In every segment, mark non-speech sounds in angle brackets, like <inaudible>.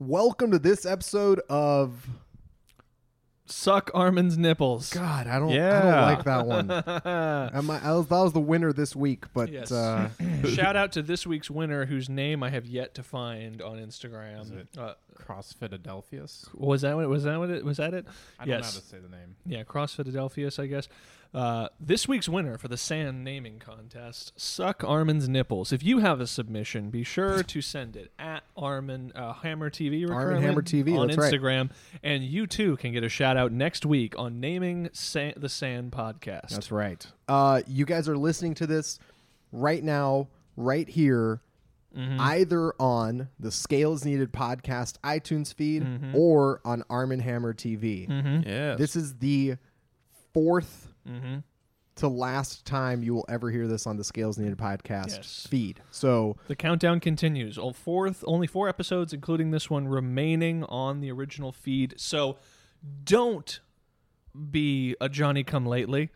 Welcome to this episode of Suck Armin's nipples. God. I don't. I don't like that one. <laughs> Am I, I was, that was the winner this week, but Yes. uh, <clears throat> Shout out to this week's winner, whose name I have yet to find on Instagram. Is it- Uh, CrossFit Adelphius. was that what? Was that what? It, was that it? I don't know Yes. how to say the name. Yeah, CrossFit Adelphius, I guess. Uh, this week's winner for the Sand naming contest, Suck Armin's Nipples. If you have a submission, be sure <laughs> to send it at Armin uh, Hammer TV. Armin Hammer TV, on that's right. Instagram, and you too can get a shout out next week on naming Sa- the Sand podcast. that's right. Uh, you guys are listening to this right now, right here, Mm-hmm. either on the Scales Needed podcast iTunes feed Mm-hmm. or on Armin Hammer TV. Yeah. This is the fourth Mm-hmm. to last time you will ever hear this on the Scales Needed podcast Yes. feed. So The countdown continues. All fourth, only four episodes, including this one, remaining on the original feed. So don't be a Johnny Come Lately.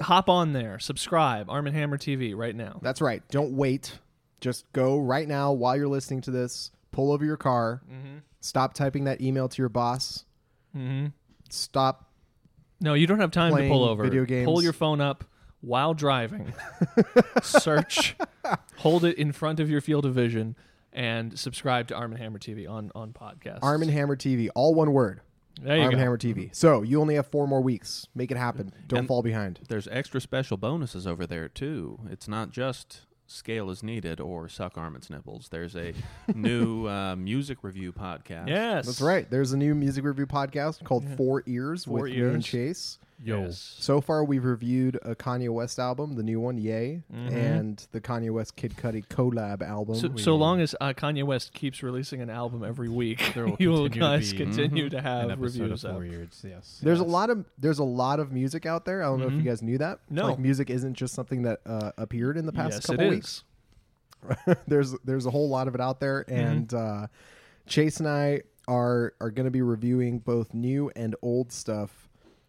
Hop on there, subscribe, Arm and Hammer TV right now. that's right. Don't wait. Just go right now while you're listening to this. Pull over your car. Mm-hmm. Stop typing that email to your boss. Mm-hmm. Stop. No, you don't have time to Playing pull over. video games. Pull your phone up while driving. <laughs> Search, hold it in front of your field of vision, and subscribe to Arm and Hammer TV on on podcast. Arm and Hammer TV. All one word. there you Arm go. and Hammer TV. So you only have four more weeks. Make it happen. Don't And- fall behind. There's extra special bonuses over there too. It's not just scale is needed or suck Armin's nipples. There's a new <laughs> uh, music review podcast. Yes, That's right. There's a new music review podcast called Four Ears Four with me and Chase. Yo. Yes. So far, we've reviewed a Kanye West album, the new one, Ye, Mhm. and the Kanye West Kid Cudi collab album. So, so long as uh, Kanye West keeps releasing an album every week, will <laughs> you will continue to guys be- continue to have reviews of out. four years. Yes. There's a lot of there's a lot of music out there. I don't know if you guys knew that. No. like music isn't just something that uh, appeared in the past yes, couple it weeks. is. <laughs> there's there's a whole lot of it out there, Mm-hmm. and uh, Chase and I are are going to be reviewing both new and old stuff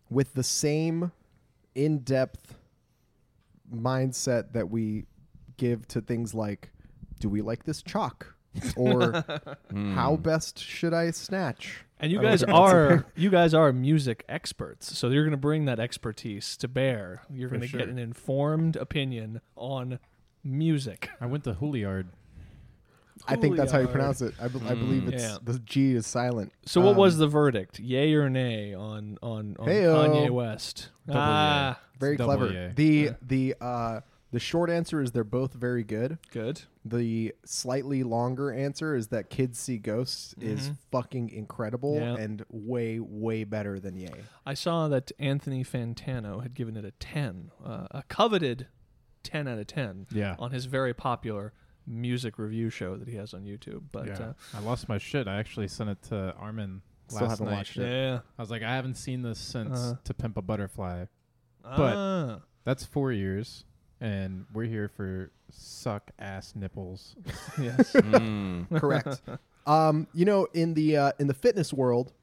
with the same in depth mindset that we give to things like, do we like this chalk, <laughs> or Hmm. how best should I snatch? And you I guys are you guys are music experts, so you're going to bring that expertise to bear. You're going to get an informed opinion on music. I went to Juilliard. I think that's how you pronounce it. I, be- I believe Mm. it's Yeah. the G is silent. So, what was Um, the verdict? Yay or nay on on, on Heyo. Kanye West? Double ah, very double clever? yay. The Yeah. the uh the short answer is they're both very good. good. The slightly longer answer is that Kids See Ghosts is Mhm. fucking incredible Yeah. and way way better than Ye. I saw that Anthony Fantano had given it a 10, uh, a coveted 10 out of 10 Yeah. on his very popular music review show that he has on YouTube. But yeah. uh, I lost my shit. I actually sent it to Armin Still last haven't night. watched it. yeah, I was like, I haven't seen this since Uh-huh. To Pimp a Butterfly. Ah. That's four years, and we're here for suck ass nipples. <laughs> yes. <laughs> Hmm. Correct. um, you know, in the uh, in the fitness world,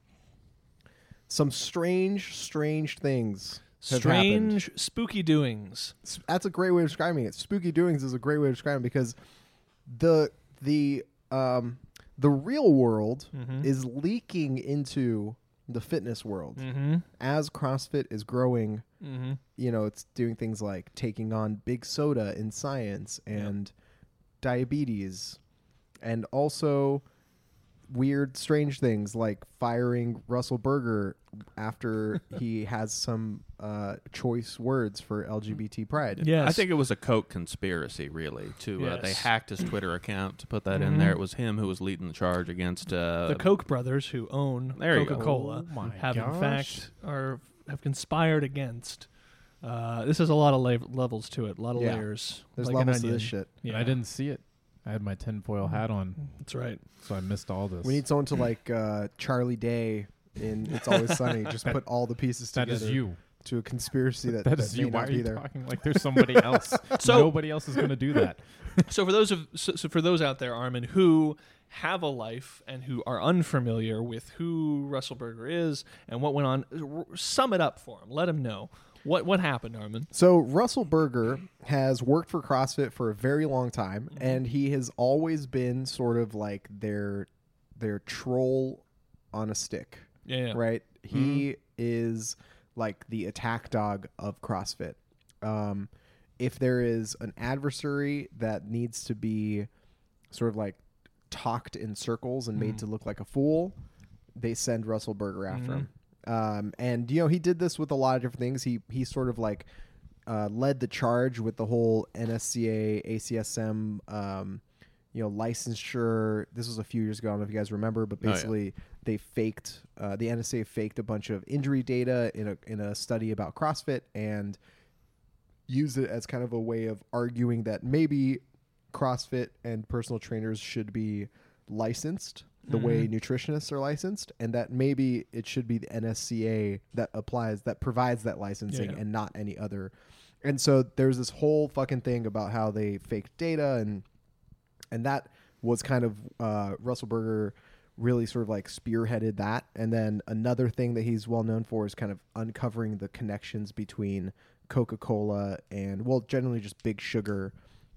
some strange, strange things. have happened. Strange, spooky doings. That's a great way of describing it. Spooky doings is a great way of describing it because the the um the real world Mhm. is leaking into the fitness world Mm-hmm. as CrossFit is growing. Mm-hmm. You know, it's doing things like taking on big soda in science and diabetes, and also weird, strange things like firing Russell Berger after he <laughs> has some uh, choice words for LGBT pride. Yes. I think it was a Coke conspiracy, really. To uh, they hacked his Twitter account to put that Mhm. in there. It was him who was leading the charge against uh, the Koch brothers who own There you go. Coca Cola Oh my have in fact are have conspired against. Uh, this has a lot of la- levels to it, a lot of Yeah. layers. There's like an levels to this shit. Yeah, I didn't see it. I had my tinfoil hat on, That's right. so I missed all this. We need someone to like uh, Charlie Day in It's Always Sunny. <laughs> Just put all the pieces that together is you. to a conspiracy that, <laughs> that that is may you. Why not are be you there. talking like there's somebody <laughs> else? So- Nobody else is going to do that. So for those of so, so for those out there, Armin, who have a life and who are unfamiliar with who Russell Berger is and what went on, r- sum it up for them. Let them know what what happened, Armin. So Russell Berger has worked for CrossFit for a very long time, mm-hmm. and he has always been sort of like their their troll on a stick, Yeah, yeah. right? He mm-hmm. is like the attack dog of CrossFit. Um, if there is an adversary that needs to be sort of like talked in circles and made mm-hmm. to look like a fool, they send Russell Berger after him. Um, and you know he did this with a lot of different things. He he sort of like uh, led the charge with the whole NSCA ACSM um, you know licensure. This was a few years ago. I don't know if you guys remember, but Oh, yeah. basically they faked uh, the NSA faked a bunch of injury data in a in a study about CrossFit and used it as kind of a way of arguing that maybe CrossFit and personal trainers should be licensed the way nutritionists are licensed, and that maybe it should be the NSCA that applies that provides that licensing Yeah. and not any other. And so there's this whole fucking thing about how they fake data and and that was kind of uh, Russell Berger really sort of like spearheaded that. And then another thing that he's well known for is kind of uncovering the connections between Coca Cola and well, generally just big sugar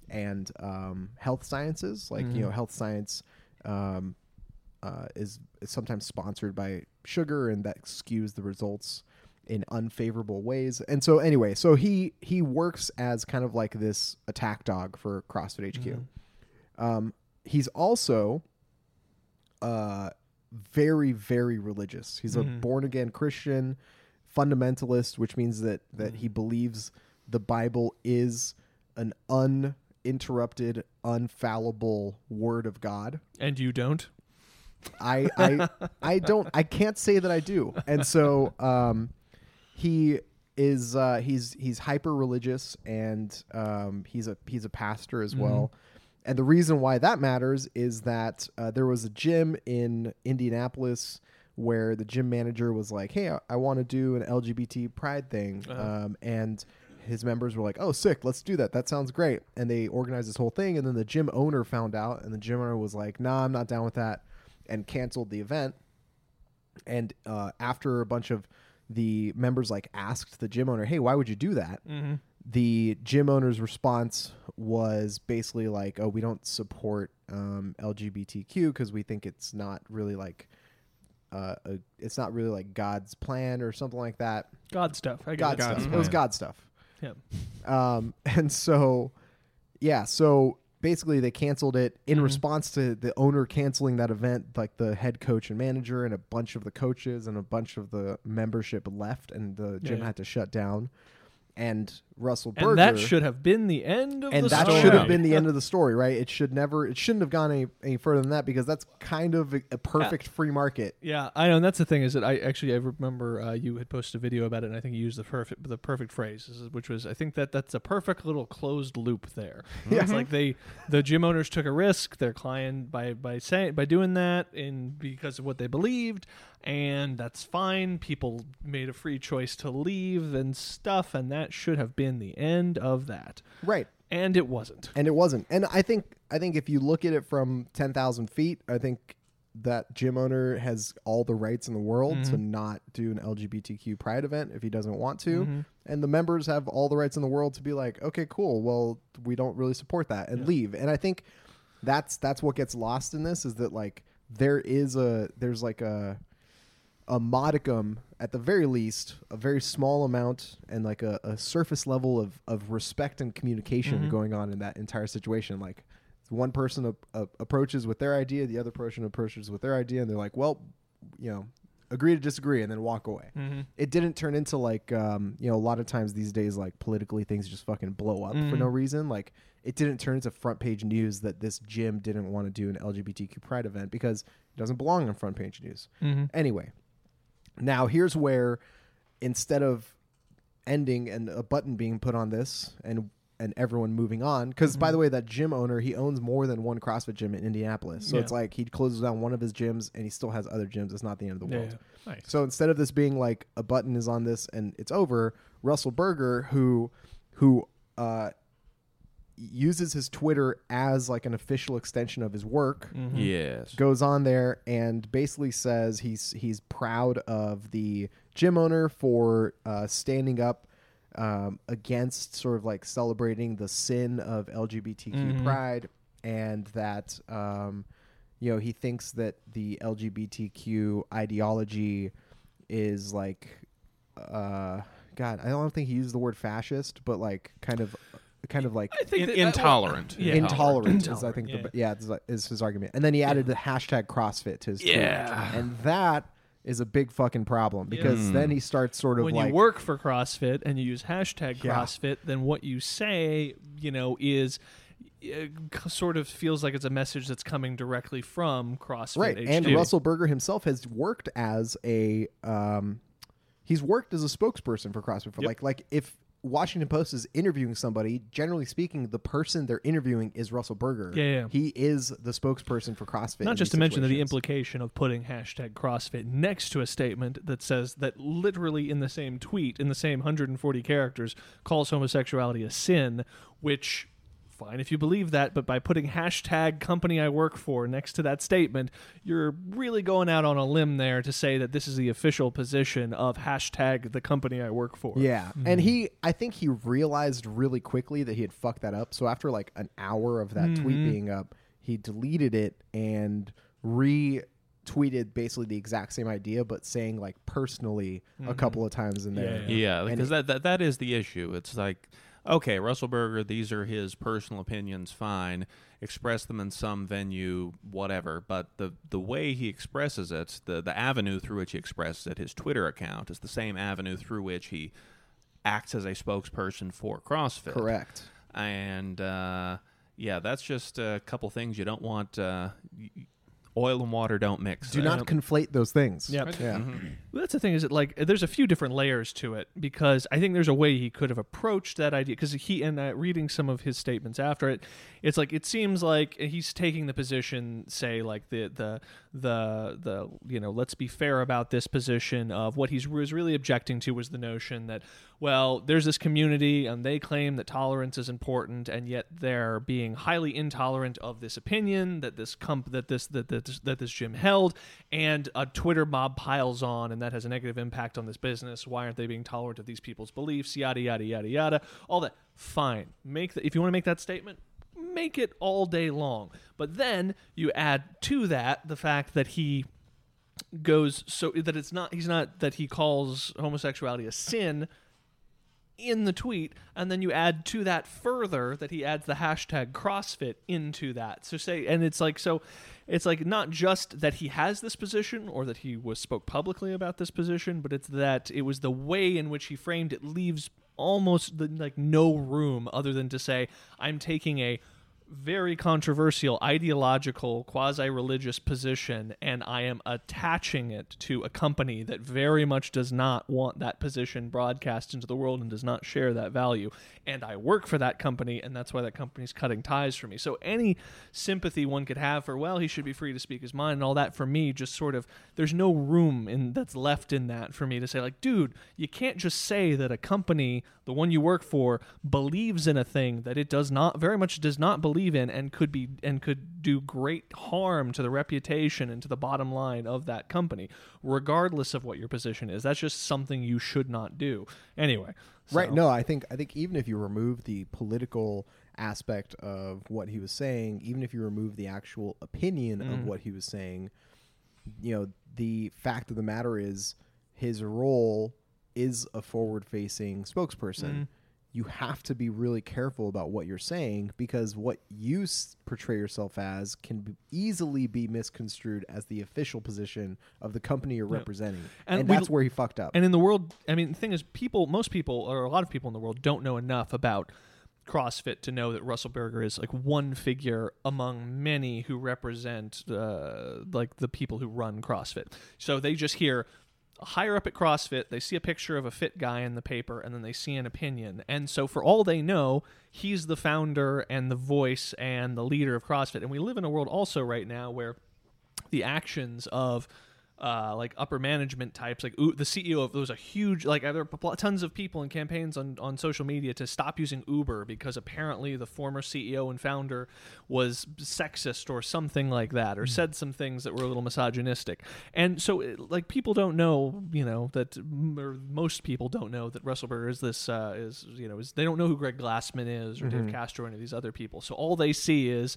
and um, health sciences. Like you know, health science um, uh, is, is sometimes sponsored by sugar, and that skews the results in unfavorable ways. And so anyway, so he he works as kind of like this attack dog for CrossFit HQ. Um, he's also uh, very very religious. He's a born again Christian fundamentalist, which means that that he believes the Bible is an uninterrupted, unfallible word of God. And you don't. I I <laughs> I don't I can't say that I do. And so um he is uh he's he's hyper religious and um he's a he's a pastor as well. And the reason why that matters is that uh, there was a gym in Indianapolis where the gym manager was like, "Hey, I, I want to do an LGBT pride thing," um, and his members were like, "Oh, sick, let's do that. That sounds great." And they organized this whole thing, and then the gym owner found out, and the gym owner was like, "Nah, I'm not down with that," and canceled the event. And uh, after a bunch of the members like asked the gym owner, "Hey, why would you do that?" The gym owner's response was basically like, "Oh, we don't support um, LGBTQ because we think it's not really like, uh, a, it's not really like God's plan or something like that." God stuff. I God got stuff. God's It was. God stuff. Yeah. Um, <laughs> and so, yeah, so basically they canceled it in Mhm. response to the owner canceling that event. Like the head coach and manager and a bunch of the coaches and a bunch of the membership left, and the gym yeah. had to shut down. And Russell Berger And that should have been the end of and the that story. should have been the end of the story, right? It should never, it shouldn't have gone any, any further than that because that's kind of a, a perfect free market. Yeah, I know. And that's the thing is that I actually I remember uh, you had posted a video about it, and I think you used the perfect the perfect phrase, which was I think that that's a perfect little closed loop there. <laughs> Yeah. It's like they the gym owners took a risk, their client by by saying by doing that, and because of what they believed, and that's fine. People made a free choice to leave and stuff, and that should have been the end of that, Right. and it wasn't. and it wasn't. And I think I think if you look at it from ten thousand feet, I think that gym owner has all the rights in the world to mm-hmm. not do an LGBTQ pride event if he doesn't want to, mm-hmm. and the members have all the rights in the world to be like, okay, cool, well, we don't really support that and leave. And I think that's that's what gets lost in this is that like there is a there's like a a modicum at the very least a very small amount and like a, a surface level of, of respect and communication mm-hmm. going on in that entire situation. Like one person approaches with their idea the other person approaches with their idea and they're like well you know agree to disagree and then walk away. Mm-hmm. It didn't turn into like um, you know a lot of times these days like politically things just fucking blow up for no mm-hmm. reason. Like it didn't turn into front page news that this gym didn't want to do an lgbtq pride event because it doesn't belong on front page news. Anyway now here's where instead of ending and a button being put on this and and everyone moving on because by the way that gym owner he owns more than one crossfit gym in indianapolis so Yeah. it's like he closes down one of his gyms and he still has other gyms it's not the end of the world yeah. Nice. so instead of this being like a button is on this and it's over, Russell Berger, who who uh, uses his Twitter as like an official extension of his work, Mm-hmm. Yes. goes on there and basically says he's he's proud of the gym owner for uh, standing up um, against sort of like celebrating the sin of LGBTQ Mhm. pride, and that um, you know, he thinks that the LGBTQ ideology is like, uh, God, I don't think he used the word fascist, but like kind of, kind of like I think In- that- uh, intolerant. yeah. intolerant, is I think yeah. the, yeah is, is his argument. And then he added the hashtag CrossFit to his Yeah. tweet, and that is a big fucking problem because Yeah. then he starts sort of when like you work for CrossFit and you use hashtag Yeah. CrossFit, then what you say, you know, is uh, sort of feels like it's a message that's coming directly from CrossFit. right. HQ. And Russell Berger himself has worked as a um, he's worked as a spokesperson for CrossFit. For Yep. like like if Washington Post is interviewing somebody, generally speaking, the person they're interviewing is Russell Berger. Yeah, yeah. He is the spokesperson for CrossFit. Not just to mention the implication of putting hashtag CrossFit next to a statement that says that literally in the same tweet, in the same 140 characters, calls homosexuality a sin, which, fine if you believe that, but by putting hashtag company I work for next to that statement, you're really going out on a limb there to say that this is the official position of hashtag the company I work for. Yeah, Mm-hmm. and he, I think he realized really quickly that he had fucked that up. So after like an hour of that Mm-hmm. tweet being up, he deleted it and retweeted basically the exact same idea, but saying like personally a couple of times in there. Mm-hmm. Yeah, Yeah, And because that, that that is the issue. It's like, okay, Russell Berger, these are his personal opinions. Fine, express them in some venue, whatever. But the the way he expresses it, the the avenue through which he expresses it, his Twitter account, is the same avenue through which he acts as a spokesperson for CrossFit. Correct. And uh, yeah, that's just a couple things you don't want. Uh, oil and water don't mix. Do Uh, not conflate those things. Yep. Yeah. Well, that's the thing is that like there's a few different layers to it because I think there's a way he could have approached that idea because he and uh, reading some of his statements after it, it's like it seems like he's taking the position, say like the the the the you know let's be fair about this position of what he's was really objecting to was the notion that well there's this community and they claim that tolerance is important and yet they're being highly intolerant of this opinion that this comp that this that that this, that this gym held and a Twitter mob piles on and that has a negative impact on this business. Why aren't they being tolerant of these people's beliefs? Yada yada yada yada. All that fine. Make the, if you want to make that statement, make it all day long. But then you add to that the fact that he goes so that it's not he's not that he calls homosexuality a sin in the tweet and then you add to that further that he adds the hashtag crossfit into that. So say and it's like so it's like not just that he has this position or that he was spoke publicly about this position but it's that it was the way in which he framed it leaves almost the, like no room other than to say i'm taking a very controversial ideological quasi-religious position and i am attaching it to a company that very much does not want that position broadcast into the world and does not share that value. And i work for that company and that's why that company's cutting ties for me. So any sympathy one could have for well he should be free to speak his mind and all that for me just sort of there's no room in that's left in that for me to say like dude you can't just say that a company the one you work for believes in a thing that it does not very much does not believe in and could be and could do great harm to the reputation and to the bottom line of that company regardless of what your position is that's just something you should not do anyway Right. No, I think I think even if you remove the political aspect of what he was saying, even if you remove the actual opinion Mm. of what he was saying, you know, the fact of the matter is his role is a forward-facing spokesperson. Mm. You have to be really careful about what you're saying because what you s- portray yourself as can be easily be misconstrued as the official position of the company you're Yeah. representing, And and, we- that's where he fucked up. And in the world, I mean, the thing is, people, most people, or a lot of people in the world, don't know enough about CrossFit to know that Russell Berger is like one figure among many who represent uh, like the people who run CrossFit. So they just hear higher up at CrossFit, they see a picture of a fit guy in the paper, and then they see an opinion. And so, for all they know, he's the founder and the voice and the leader of CrossFit. And we live in a world also right now where the actions of uh, like upper management types, like the CEO of there was a huge like there are pl- tons of people and campaigns on, on social media to stop using Uber because apparently the former CEO and founder was sexist or something like that, or said some things that were a little misogynistic. And so it, like people don't know, you know that or most people don't know that Russell Berger is this uh, is you know is they don't know who Greg Glassman is or Dave Castro or any of these other people. So all they see is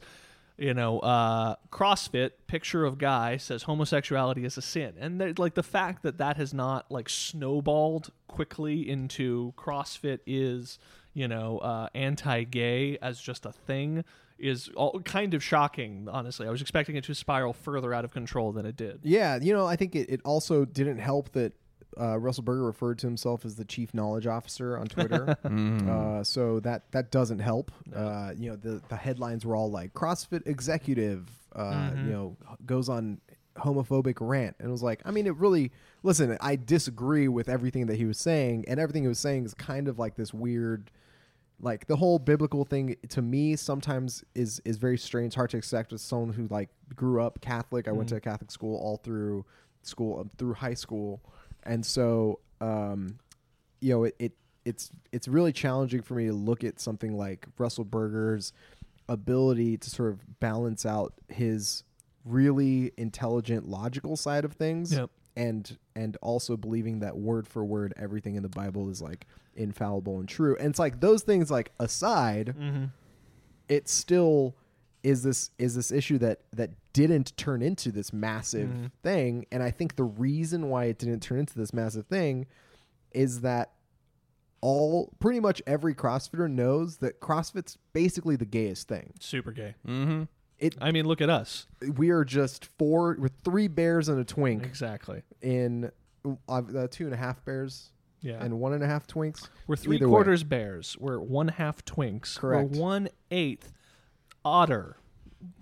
you know, uh, CrossFit picture of guy says homosexuality is a sin, and like the fact that that has not like snowballed quickly into CrossFit is you know uh, anti-gay as just a thing is all kind of shocking. Honestly, I was expecting it to spiral further out of control than it did. Yeah, you know, I think it, it also didn't help that uh, Russell Berger referred to himself as the chief knowledge officer on <laughs> Twitter. uh, so that that doesn't help. Uh, you know, the the headlines were all like CrossFit executive, uh, you know, goes on homophobic rant, and it was like, I mean, it really. Listen, I disagree with everything that he was saying, and everything he was saying is kind of like this weird like the whole biblical thing to me sometimes is is very strange hard to accept as someone who like grew up catholic i went to a catholic school all through school um, through high school and so um you know it, it it's it's really challenging for me to look at something like russell berger's ability to sort of balance out his really intelligent logical side of things Yep. and and also believing that word for word everything in the bible is like infallible and true and it's like those things like aside Mm-hmm. it still is this is this issue that that didn't turn into this massive Mm-hmm. thing and i think the reason why it didn't turn into this massive thing is that all pretty much every crossfitter knows that crossfit's basically the gayest thing Super gay. Mm-hmm. it I mean, look at us. we are just four with three bears and a twink Exactly. in uh, uh, two and a half bears Yeah. and one and a half twinks We're three Either way. quarters bears. We're one half twinks. Correct. We're one eighth otter.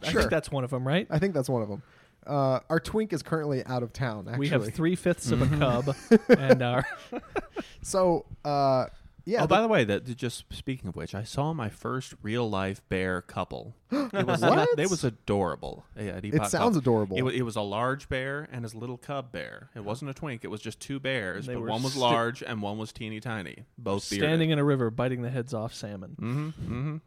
I Sure. think that's one of them, right? i think that's one of them uh, our twink is currently out of town actually We have three fifths of a Mm-hmm. cub, <laughs> and our <laughs> so uh, yeah oh, by the way, that just speaking of which, I saw my first real life bear couple. <gasps> It was What? It was adorable. Yeah, at It sounds Cup. adorable. It, wa- it was a large bear and his little cub bear. It wasn't a twink. It was just two bears, They but were one was sti- large and one was teeny tiny. Both standing in a river biting the heads off salmon. Mm-hmm. Mm-hmm.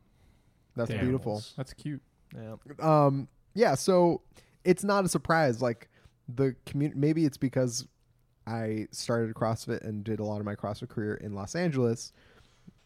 That's Damn. beautiful That's cute. Yeah. um yeah so it's not a surprise like the community maybe it's because i started crossfit and did a lot of my crossfit career in los angeles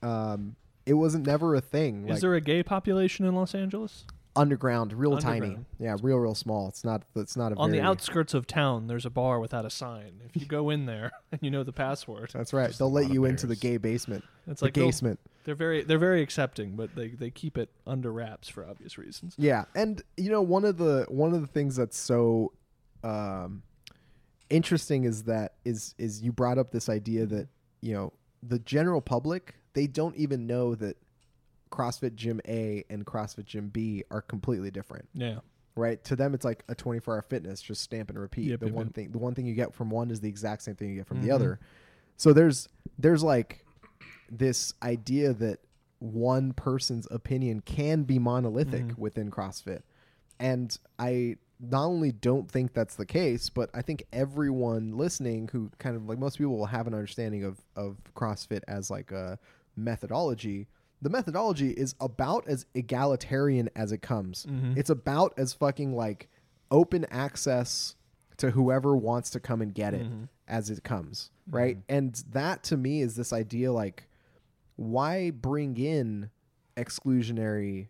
um it wasn't never a thing Is like there a gay population in Los Angeles? Underground real tiny Underground. yeah real real small it's not it's not a On the outskirts of town, there's a bar without a sign. If you go in there <laughs> and you know the password, that's right they'll let you into the gay basement it's the like they'll- basement they're very they're very accepting, but they, they keep it under wraps for obvious reasons. Yeah, and you know one of the one of the things that's so um, interesting is that is is you brought up this idea that you know the general public they don't even know that CrossFit Gym A and CrossFit Gym B are completely different, Yeah. right? To them, it's like a 24 hour fitness, just stamp and repeat. Yep, the yep, one yep. thing, the one thing you get from one is the exact same thing you get from Mhm. the other. So there's there's like this idea that one person's opinion can be monolithic Mhm. within CrossFit. And I not only don't think that's the case, but I think everyone listening who kind of like most people will have an understanding of, of CrossFit as like a methodology. The methodology is about as egalitarian as it comes. Mhm. It's about as fucking like open access to whoever wants to come and get it Mhm. as it comes, right? And that to me is this idea like why bring in exclusionary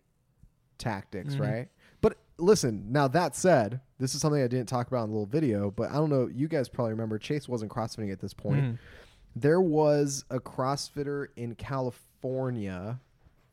tactics, Mhm. right? But listen, now that said, this is something I didn't talk about in the little video, but I don't know, you guys probably remember Chase wasn't crossfitting at this point. There was a CrossFitter in California.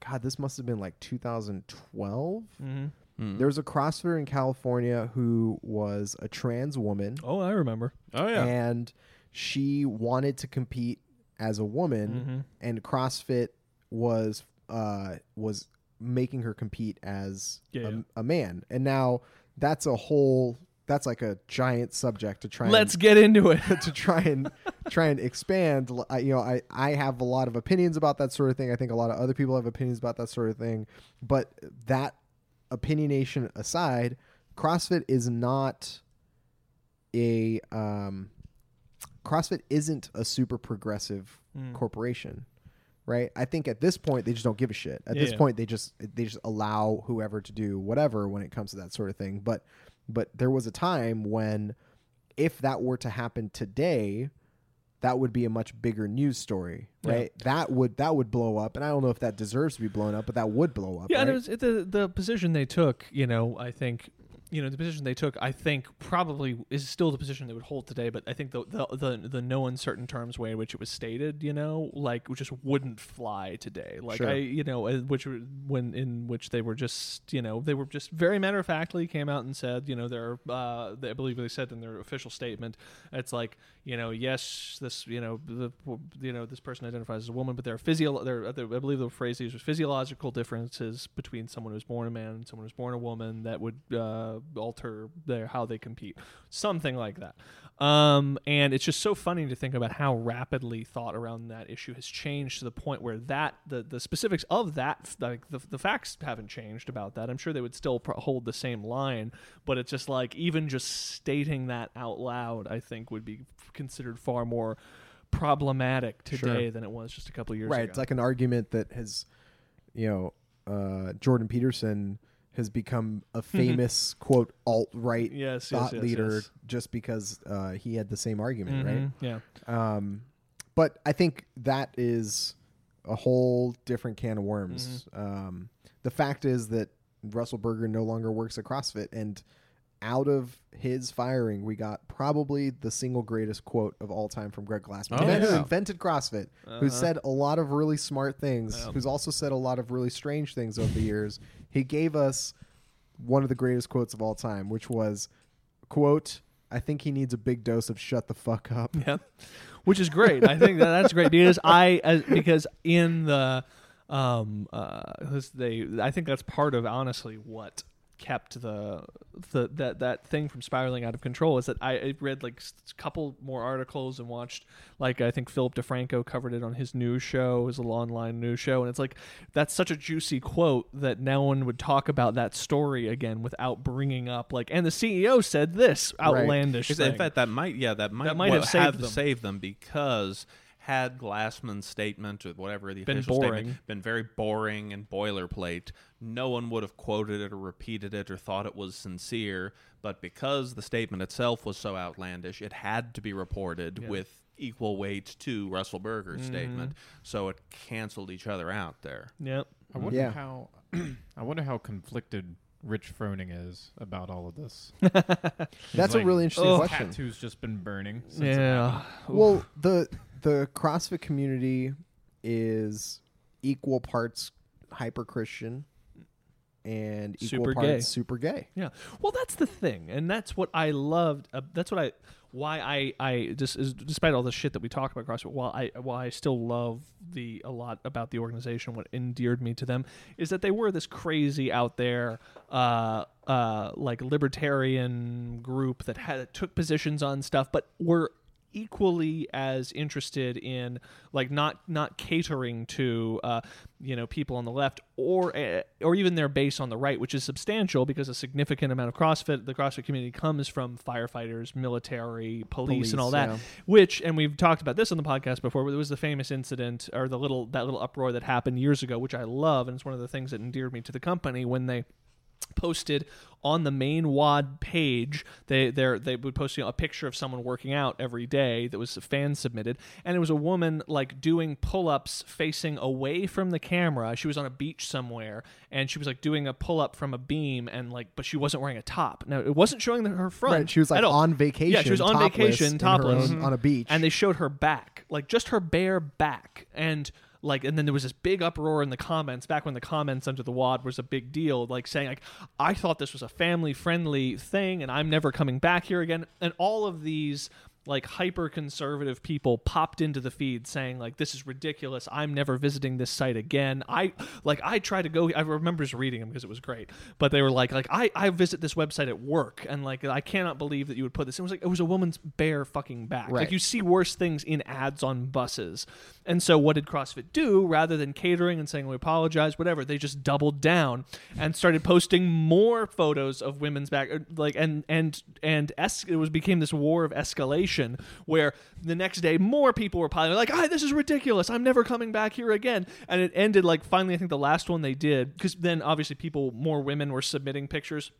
God, this must have been like 2012. Mhm. Mm. There was a CrossFitter in California who was a trans woman Oh, I remember. Oh yeah. and she wanted to compete as a woman Mhm. and CrossFit was uh was making her compete as Yeah, a, yeah. a man. And now that's a whole that's like a giant subject to try Let's get into it. <laughs> to try and <laughs> try and expand I, you know I I have a lot of opinions about that sort of thing. I think a lot of other people have opinions about that sort of thing, but that opinionation aside, CrossFit is not a um CrossFit isn't a super progressive Mm. corporation, right? I think at this point they just don't give a shit. At Yeah, this yeah. point they just they just allow whoever to do whatever when it comes to that sort of thing. But but there was a time when if that were to happen today, that would be a much bigger news story, Yeah. right? That would that would blow up, and I don't know if that deserves to be blown up, but that would blow up. Yeah, and it was it, the the position they took. You know, I think. You know the position they took, I think, probably is still the position they would hold today. But I think the the the, the no uncertain terms way in which it was stated, you know, like just wouldn't fly today. Like Sure. I, you know, uh, which when in which they were just, you know, they were just very matter of factly came out and said, you know, they're, uh, they, I believe they said in their official statement, it's like, you know, yes, this, you know, the, you know, this person identifies as a woman, but there are physio, there, there, I believe the phrase used was physiological differences between someone who's born a man and someone who's born a woman that would uh, alter their how they compete, something like that. Um, and it's just so funny to think about how rapidly thought around that issue has changed to the point where that the, the specifics of that like the, the facts haven't changed about that. I'm sure they would still pro- hold the same line, but it's just like even just stating that out loud, I think would be considered far more problematic today Sure. than it was just a couple of years right. ago. Right, it's like an argument that has, you know, uh, Jordan Peterson has become a famous quote alt right yes, thought yes, leader yes. just because uh, he had the same argument, right? Mhm, Yeah. Um, but I think that is a whole different can of worms. Mm-hmm. Um, the fact is that Russell Berger no longer works at CrossFit, and out of his firing, we got probably the single greatest quote of all time from Greg Glassman, Oh, man who invented CrossFit, who Uh-huh. said a lot of really smart things, Yeah. who's also said a lot of really strange things over the years. He gave us one of the greatest quotes of all time, which was, "quote I think he needs a big dose of shut the fuck up." <laughs> Yeah, which is great. I think that that's great because I as, because in the um uh they I think that's part of honestly what kept the the that that thing from spiraling out of control is that I, I read like a couple more articles and watched like I think Philip DeFranco covered it on his news show his little online news show and it's like that's such a juicy quote that no one would talk about that story again without bringing up like and the CEO said this outlandish Is- thing. In fact, that might yeah that might, that might well, have saved them. saved them because had Glassman's statement or whatever the Been official boring. statement been very boring and boilerplate, no one would have quoted it or repeated it or thought it was sincere. But because the statement itself was so outlandish, it had to be reported Yeah. with equal weight to Russell Berger's Mhm. statement, so it canceled each other out there. Yep. I wonder Yeah. how <clears throat> I wonder how conflicted Rich Froning is about all of this. <laughs> That's a really interesting oh, question. Tattoo's just been burning. Since Yeah. Well, the the CrossFit community is equal parts hyper Christian and equal Super parts gay. super gay. Yeah. Well, that's the thing, and that's what I loved. Uh, that's what I why I I just is, despite all the shit that we talk about CrossFit, while I while I still love the a lot about the organization, what endeared me to them is that they were this crazy out there, uh, uh, like libertarian group that had took positions on stuff, but were equally as interested in like not not catering to uh, you know people on the left or uh, or even their base on the right, which is substantial because a significant amount of CrossFit the CrossFit community comes from firefighters, military, police, and all that. yeah. Which and we've talked about this on the podcast before. But there was the famous incident or the little that little uproar that happened years ago, which I love, and it's one of the things that endeared me to the company when they posted on the main WOD page. They they they would post you know, a picture of someone working out every day that was fan submitted, and it was a woman like doing pull ups facing away from the camera. She was on a beach somewhere, and she was like doing a pull up from a beam, and like, but she wasn't wearing a top. Now it wasn't showing her front. Right, she was like on vacation. Yeah, she was on topless vacation, topless. own- on a beach. and they showed her back, like just her bare back, and like, and then there was this big uproar in the comments back when the comments under the WOD was a big deal, like saying like, I thought this was a family friendly thing, and I'm never coming back here again, and all of these like hyper conservative people popped into the feed saying like this is ridiculous. I'm never visiting this site again. I like i try to go i remember just reading them because it was great but they were like like i i visit this website at work and like i cannot believe that you would put this it was like it was a woman's bare fucking back. Right. like you see worse things in ads on buses. And so what did crossfit do? Rather than catering and saying we apologize whatever they just doubled down and started posting more photos of women's back uh, like and and and es- it was became this war of escalation where the next day more people were piling like ah this is ridiculous i'm never coming back here again and it ended like finally i think the last one they did because then obviously people more women were submitting pictures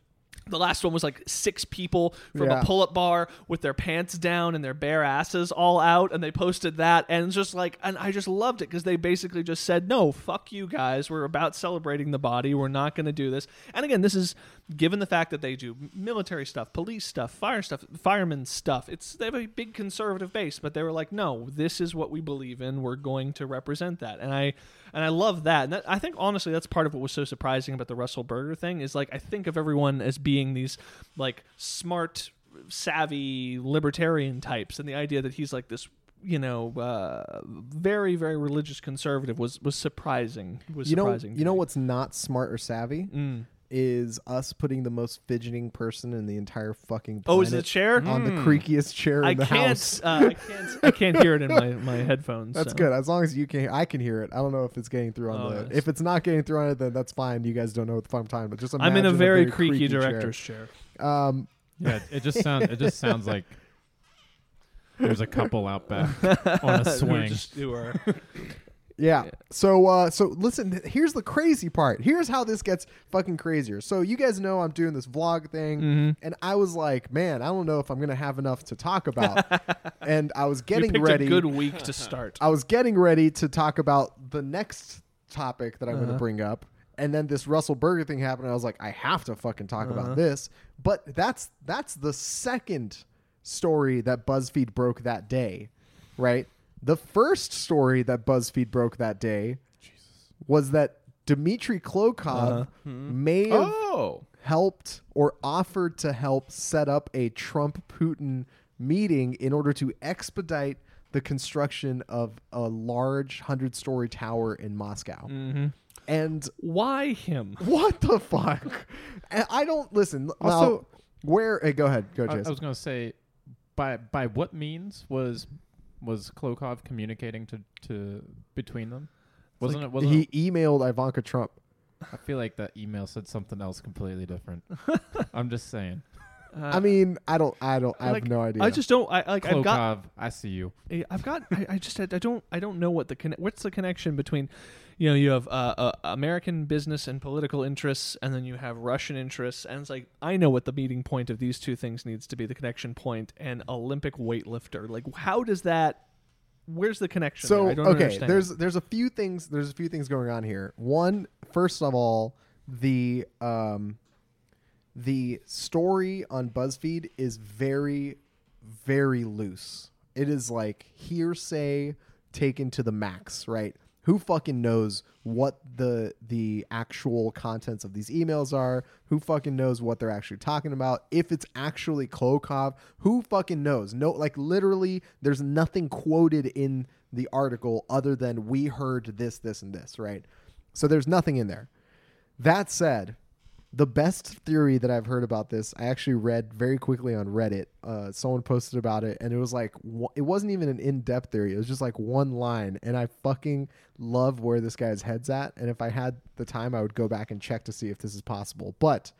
The last one was like six people from Yeah. a pull-up bar with their pants down and their bare asses all out, and they posted that, and it's just like, and I just loved it because they basically just said, "No, fuck you guys. We're about celebrating the body. We're not going to do this." And again, this is given the fact that they do military stuff, police stuff, fire stuff, firemen stuff. It's they have a big conservative base, but they were like, "No, this is what we believe in. We're going to represent that." And I and I love that. And that, I think honestly, that's part of what was so surprising about the Russell Berger thing is like I think of everyone as being these like smart, savvy libertarian types, and the idea that he's like this. You know, uh, very, very religious conservative was was surprising. Was You know, surprising. you know what's not smart or savvy Mm. Is us putting the most fidgeting person in the entire fucking. Oh, is it a chair? on the Mm. creakiest chair I in the can't, house? uh, I can't. I can't <laughs> hear it in my, my headphones. That's so. good. As long as you can, I can hear it. I don't know if it's getting through on Oh, the. yes. If it's not getting through on it, then that's fine. You guys don't know what the fuck I'm talking about. Just I'm in a imagine very, creaky creaky director's chair. Um, Yeah, it just <laughs> sounds. It just sounds like there's a couple out back on a <laughs> swing. just- who are- Yeah. Yeah. So uh so listen, here's the crazy part. Here's how this gets fucking crazier. So you guys know I'm doing this vlog thing Mhm. and I was like, man, I don't know if I'm going to have enough to talk about. <laughs> and I was getting ready a good week to start. <laughs> I was getting ready to talk about the next topic that I'm going Uh-huh. to bring up. And then this Russell Berger thing happened and I was like, I have to fucking talk Uh-huh. about this. But that's that's the second story that BuzzFeed broke that day, right? The first story that BuzzFeed broke that day was that Dmitry Klokov Uh-huh. may have Oh. helped or offered to help set up a Trump Putin meeting in order to expedite the construction of a large 100 story tower in Moscow. Mhm. And Why him? what the fuck? I don't listen. Also- now, where uh, go ahead, go I, I was gonna say, by by what means was was Klokov communicating to to between them? Wasn't it? Wasn't he it, emailed Ivanka Trump. I feel like that email said something else completely different. <laughs> I'm just saying. I mean, I don't I don't I Uh, like, have no idea. I just don't. I like. I've got. I see you. I- I've got. I, I just. I, I don't. I don't know what the conne- What's the connection between, you know, you have uh, uh, American business and political interests, and then you have Russian interests, and it's like I know what the meeting point of these two things needs to be. The connection point and Olympic weightlifter. Like, how does that? Where's the connection? So there? Okay, understand. there's there's a few things there's a few things going on here. One, first of all, the um the story on BuzzFeed is very very loose. It is like hearsay taken to the max, right? Who fucking knows what the the actual contents of these emails are? Who fucking knows what they're actually talking about? If it's actually Klokov, who fucking knows? No, like literally, there's nothing quoted in the article other than we heard this, this, and this, right? So there's nothing in there. That said, the best theory that I've heard about this, I actually read very quickly on Reddit. Uh, someone posted about it, and it was like, it wasn't even an in depth theory. It was just like one line. And I fucking love where this guy's head's at. And if I had the time, I would go back and check to see if this is possible. But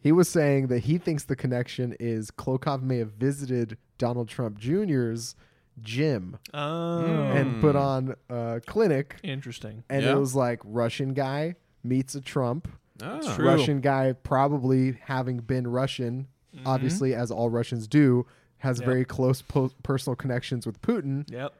he was saying that he thinks the connection is Klokov may have visited Donald Trump Jr.'s gym oh, and put on a clinic. interesting. And Yeah. it was like Russian guy meets a Trump. Oh. True. Russian guy, probably having been Russian, obviously, as all Russians do, has Yep. very close po- personal connections with Putin. Yep.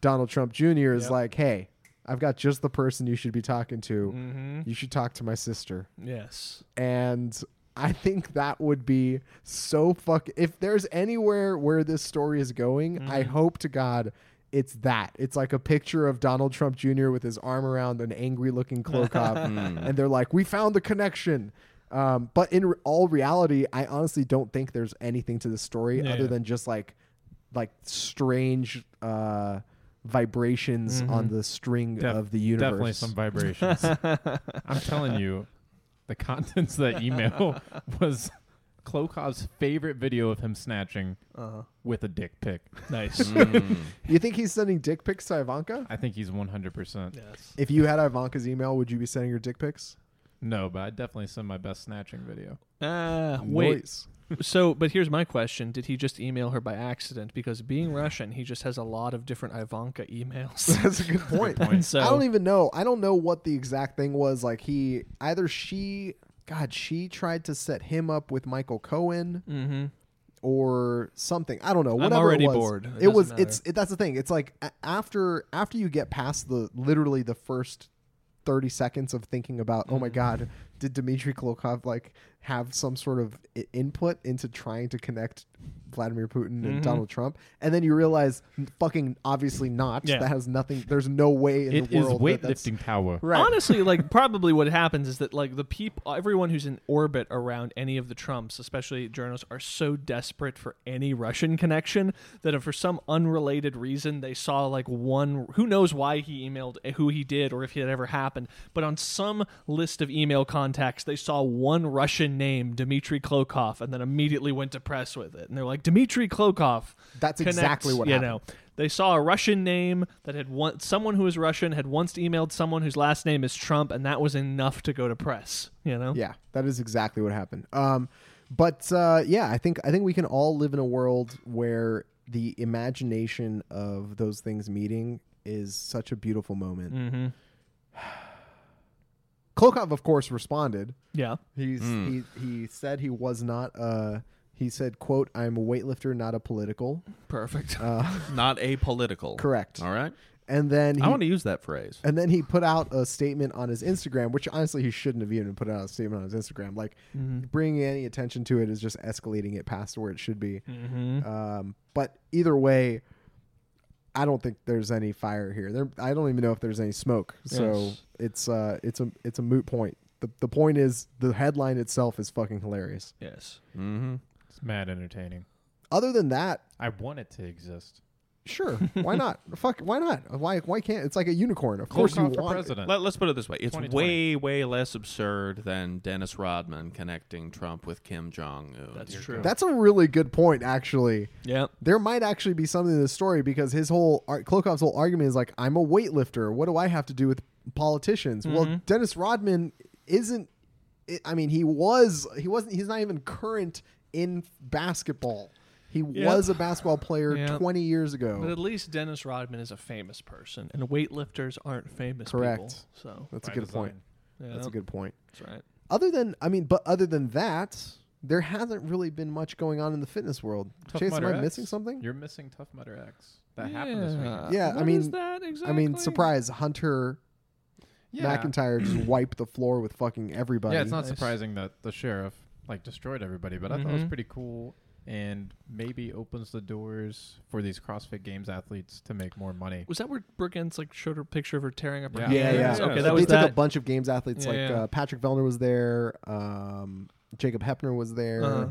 Donald Trump Jr. is Yep. like, hey, I've got just the person you should be talking to. Mm-hmm. You should talk to my sister. Yes. And I think that would be so fuck. If there's anywhere where this story is going, I Mhm. hope to God it's that. It's like a picture of Donald Trump Jr. with his arm around an angry looking Klokov, <laughs> Hmm. and they're like, "We found the connection." Um, but in re- all reality, I honestly don't think there's anything to the story Yeah, other yeah. than just like, like strange uh, vibrations on Mhm. the string Def- of the universe. Definitely some vibrations. <laughs> I'm telling you, the contents of that email <laughs> was Klokov's favorite video of him snatching Uh-huh. with a dick pic. Nice. Mm. <laughs> You think he's sending dick pics to Ivanka? I think he's 100%. yes. If you had Ivanka's email, would you be sending her dick pics? No, but I'd definitely send my best snatching video. Ah, wait. Nice. So, but here's my question: Did he just email her by accident? Because being Russian, he just has a lot of different Ivanka emails. <laughs> That's a good <laughs> point. point. so, I don't even know. I don't know what the exact thing was. Like he either she God, she tried to set him up with Michael Cohen Mm-hmm. or something. I don't know. I'm Whatever already it was. bored. It It, was. matter. It's. It, that's the thing. It's like after after you get past the literally the first thirty seconds of thinking about, oh my Mm-hmm. God, did Dmitry Klokov like have some sort of I- input into trying to connect Vladimir Putin and Mhm. Donald Trump, and then you realize, n- fucking obviously not. Yeah. That has nothing. There's no way in It the is world that that's- weightlifting power. Right. Honestly, like <laughs> probably what happens is that like the people, everyone who's in orbit around any of the Trumps, especially journalists, are so desperate for any Russian connection that if for some unrelated reason they saw like one, who knows why he emailed, eh, who he did, or if it ever happened, but on some list of email contacts they saw one Russian name, Dmitry Klokov, and then immediately went to press with it, and they're like Dmitry Klokov. That's connects, exactly what you happened. know. They saw a Russian name that had one someone who was Russian had once emailed someone whose last name is Trump, and that was enough to go to press. You know, Yeah, that is exactly what happened. Um, but uh, yeah, I think I think we can all live in a world where the imagination of those things meeting is such a beautiful moment. Mm-hmm. Klokov, of course, responded. Yeah. He's Mm. he he said he was not. Uh, he said, "quote I'm a weightlifter, not a political." Perfect. Uh, <laughs> Not apolitical. correct. All right. And then he, I want to use that phrase. And then he put out a statement on his Instagram, which honestly he shouldn't have even put out a statement on his Instagram. Like Mm-hmm. bringing any attention to it is just escalating it past where it should be. Mm-hmm. Um, but either way, I don't think there's any fire here. There, I don't even know if there's any smoke. So Yes. it's uh, it's a it's a moot point. The the point is the headline itself is fucking hilarious. Yes. Mm-hmm. It's mad entertaining. Other than that, I want it to exist. Sure, why <laughs> not? Fuck, why not? Why why can't? It's like a unicorn. Of course you Klokov for want. it. president. Let, us put it this way: it's 2020. way, way less absurd than Dennis Rodman connecting Trump with Kim Jong Un. That's true. That's a really good point, actually. Yeah, there might actually be something in this story because his whole ar- Klokov's whole argument is like, I'm a weightlifter. What do I have to do with politicians? Well, Mhm. Dennis Rodman isn't. i I mean, he was. He wasn't. He's not even current in basketball. He Yep. was a basketball player Yep. 20 years ago. But at least Dennis Rodman is a famous person, and weightlifters aren't famous Correct. people. So That's a good design. point. yeah, That's a good point. That's right. Other than, I mean, but other than that, there hasn't really been much going on in the fitness world. Tough Chase, am Mudder I X? missing something? You're missing Tough Mudder X. That happened this week. Yeah, I mean- is that I mean, surprise, Hunter Yeah. McIntyre just <clears throat> wiped the floor with fucking everybody. Yeah, it's not Nice. surprising that the sheriff like destroyed everybody, but I thought it was Mhm. pretty cool and maybe opens the doors for these CrossFit Games athletes to make more money. Was that where Brooke Ence like showed a picture of her tearing up her Yeah. Yeah, hands? yeah. Okay, Yeah, that they was took that. a bunch of games athletes Yeah, like yeah. Uh, Patrick Vellner was there, um, Jacob Heppner was there, Uh-huh.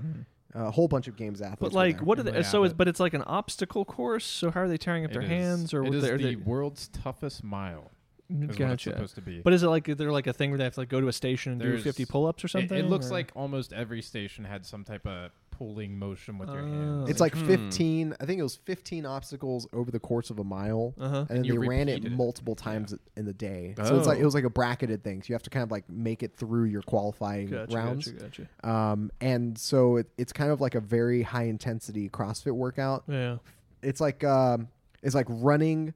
a whole bunch of games athletes. But were like, there. what are they? Yeah, so, it's but- but it's like an obstacle course. So how are they tearing up their is- hands, or it what is they- are the they- world's toughest mile. Is what it's Gotcha. supposed to be. But is it like they're like a thing where they have to like go to a station and do There's- 50 pull-ups or It- something? It, looks or- like almost every station had some type of pulling motion with your Oh. hands. it's like Hmm. 15. I think it was 15 obstacles over the course of a mile, Uh-huh. and then And you they ran it repeated it. multiple times in the day. So it's like Oh. it was like a bracketed thing. So you have to kind of like make it through your qualifying Gotcha, rounds. gotcha, gotcha. Um, and so it, it's kind of like a very high intensity CrossFit workout. Yeah. it's like um it's like running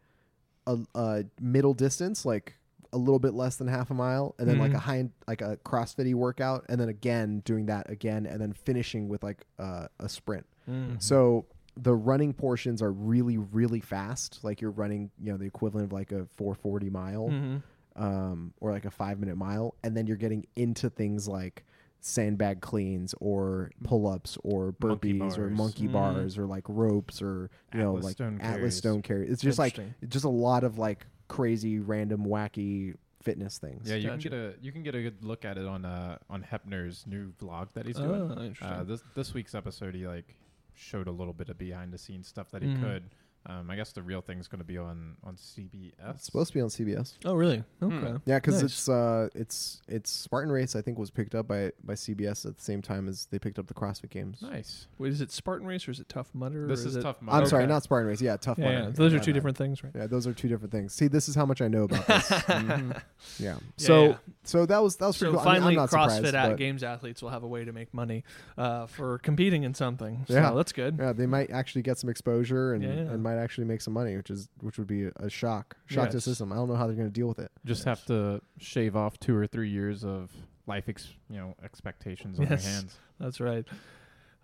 a, a middle distance like a little bit less than half a mile and then like a Mhm. high like a CrossFitty workout and then again doing that again and then finishing with like uh, a sprint Mm. so the running portions are really really fast like you're running you know the equivalent of like a 440 mile Mhm. um, or like a five minute mile, and then you're getting into things like sandbag cleans or pull ups or Monkey burpees or bars. monkey Mm. bars or like ropes or you know Atlas like stone atlas carries. stone carry. It's just like just a lot of like crazy random wacky fitness things. Yeah, you Gotcha. can get a you can get a good look at it on uh on Heppner's new vlog that he's doing. Oh, interesting. Uh, this this week's episode, he like showed a little bit of behind the scenes stuff that he Mhm. could. Um, I guess the real thing's going to be on on CBS. It's supposed to be on CBS. oh, really? Hmm. Okay. Yeah, because Nice. it's uh, it's it's Spartan Race. I think was picked up by by CBS at the same time as they picked up the CrossFit Games. nice. Wait, is it Spartan Race or is it Tough Mudder? This or is Tough Mudder. I'm Mudder. sorry, not Spartan Race. Yeah, Tough Yeah, Mudder. yeah, those are two different things, right? Yeah, those are two different things. See, this is how much I know about <laughs> this. <laughs> Mhm. Yeah. So Mm-hmm. yeah. so that was that was So pretty cool. I mean, finally, I'm not CrossFit at Games athletes will have a way to make money uh, for competing in something. Yeah. that's good. Yeah, they might actually get some exposure and, Yeah. and might actually make some money, which is which would be a, a shock, shock to the Yes. system. I don't know how they're going to deal with it. Just Yes. have to shave off two or three years of life, ex- you know, expectations on Yes. their hands. That's right.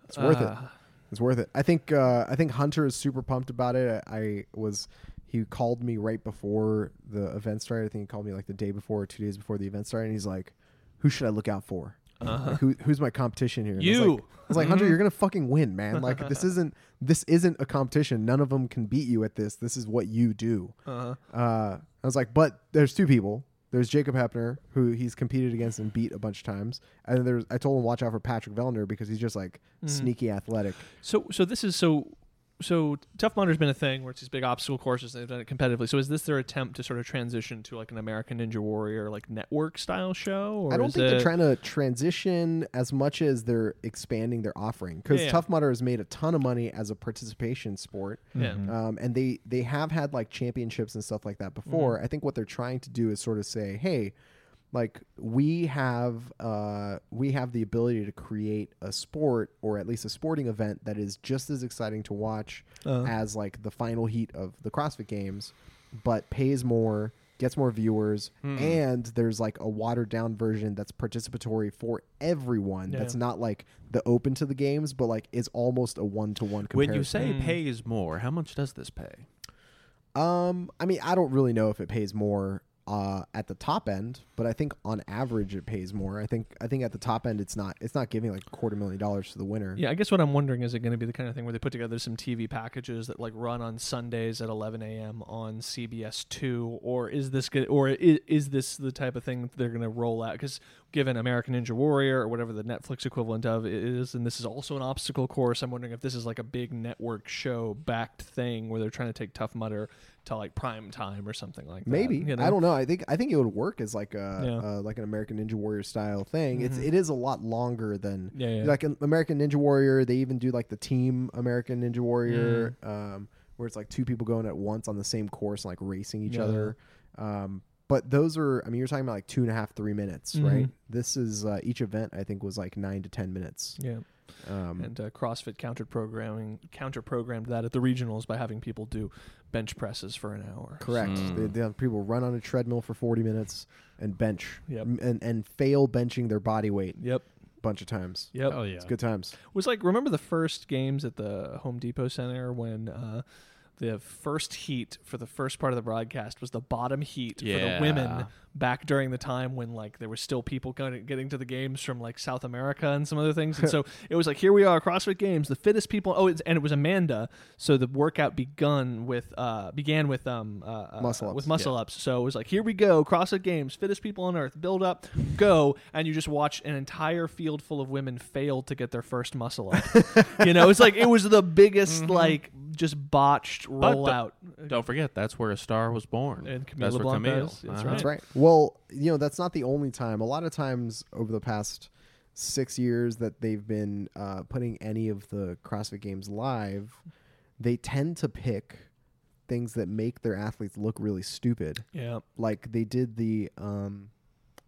It's worth it. Uh, It's worth it. I think uh, I think Hunter is super pumped about it. I, I was he called me right before the event started. I think he called me like the day before or two days before the event started, and he's like, "Who should I look out for? Uh-huh. Like, who who's my competition here?" And I was You. like, I was like, Hunter, you're gonna fucking win, man. Like this <laughs> isn't this isn't a competition. None of them can beat you at this. This is what you do. Uh-huh. Uh, I was like, but there's two people. There's Jacob Heppner, who he's competed against and beat a bunch of times, and then there's I told him watch out for Patrick Vellner because he's just like Mhm. sneaky athletic. So so this is so so Tough Mudder's been a thing where it's these big obstacle courses and they've done it competitively. So is this their attempt to sort of transition to like an American Ninja Warrior like network style show? Or I don't is think it, they're trying to transition as much as they're expanding their offering because Yeah, yeah. Tough Mudder has made a ton of money as a participation sport, Yeah. Mhm. um, and they they have had like championships and stuff like that before. Mm-hmm. I think what they're trying to do is sort of say, hey. Like we have, uh, we have the ability to create a sport or at least a sporting event that is just as exciting to watch Uh, as like the final heat of the CrossFit Games, but pays more, gets more viewers, Hmm. and there's like a watered down version that's participatory for everyone. Yeah. That's not like the open to the games, but like is almost a one to one When you say Mm. pays more, how much does this pay? um, I mean, I don't really know if it pays more uh, at the top end, but I think on average it pays more. I think I think at the top end it's not it's not giving like a quarter million dollars to the winner. Yeah, I guess what I'm wondering is it going to be the kind of thing where they put together some TV packages that like run on Sundays at 11 a.m. on CBS two, or is this good, or is, is this the type of thing they're going to roll out? Because given American Ninja Warrior or whatever the Netflix equivalent of is, and this is also an obstacle course, I'm wondering if this is like a big network show backed thing where they're trying to take Tough Mudder to like prime time or something like that. Maybe you know? I don't know. I think I think it would work as like a Yeah. uh, like an American Ninja Warrior style thing. It's Mhm. it is a lot longer than Yeah, yeah. like an American Ninja Warrior. They even do like the team American Ninja Warrior, Mm. um, where it's like two people going at once on the same course, and like racing each other. Um, but those are, I mean, you're talking about like two and a half, three minutes, Mhm. right? This is uh, each event. I think was like nine to ten minutes. yeah. Um, and uh, CrossFit counter programming counter programmed that at the regionals by having people do bench presses for an hour. correct. Mm. They, they have people run on a treadmill for forty minutes and bench, Yep. and and fail benching their body weight Yep. a bunch of times. Yep. Oh yeah. It's good times. It was like remember the first games at the Home Depot Center when uh, the first heat for the first part of the broadcast was the bottom heat for the women back during the time when like there were still people kind of getting to the games from like South America and some other things and <laughs> so it was like here we are CrossFit Games the fittest people oh it's, and it was Amanda so the workout begun with uh began with um uh, uh, Muscle ups, with muscle ups so it was like here we go CrossFit Games fittest people on earth build up go and you just watch an entire field full of women fail to get their first muscle up you know it's like it was the biggest like just botched But the- rollout Don't forget, that's where a star was born. And Camille that's where LeBlanc Camille. does. That's uh-huh. That's right. Well, you know, that's not the only time. A lot of times over the past six years that they've been uh, putting any of the CrossFit games live, they tend to pick things that make their athletes look really stupid. yeah Like they did the um,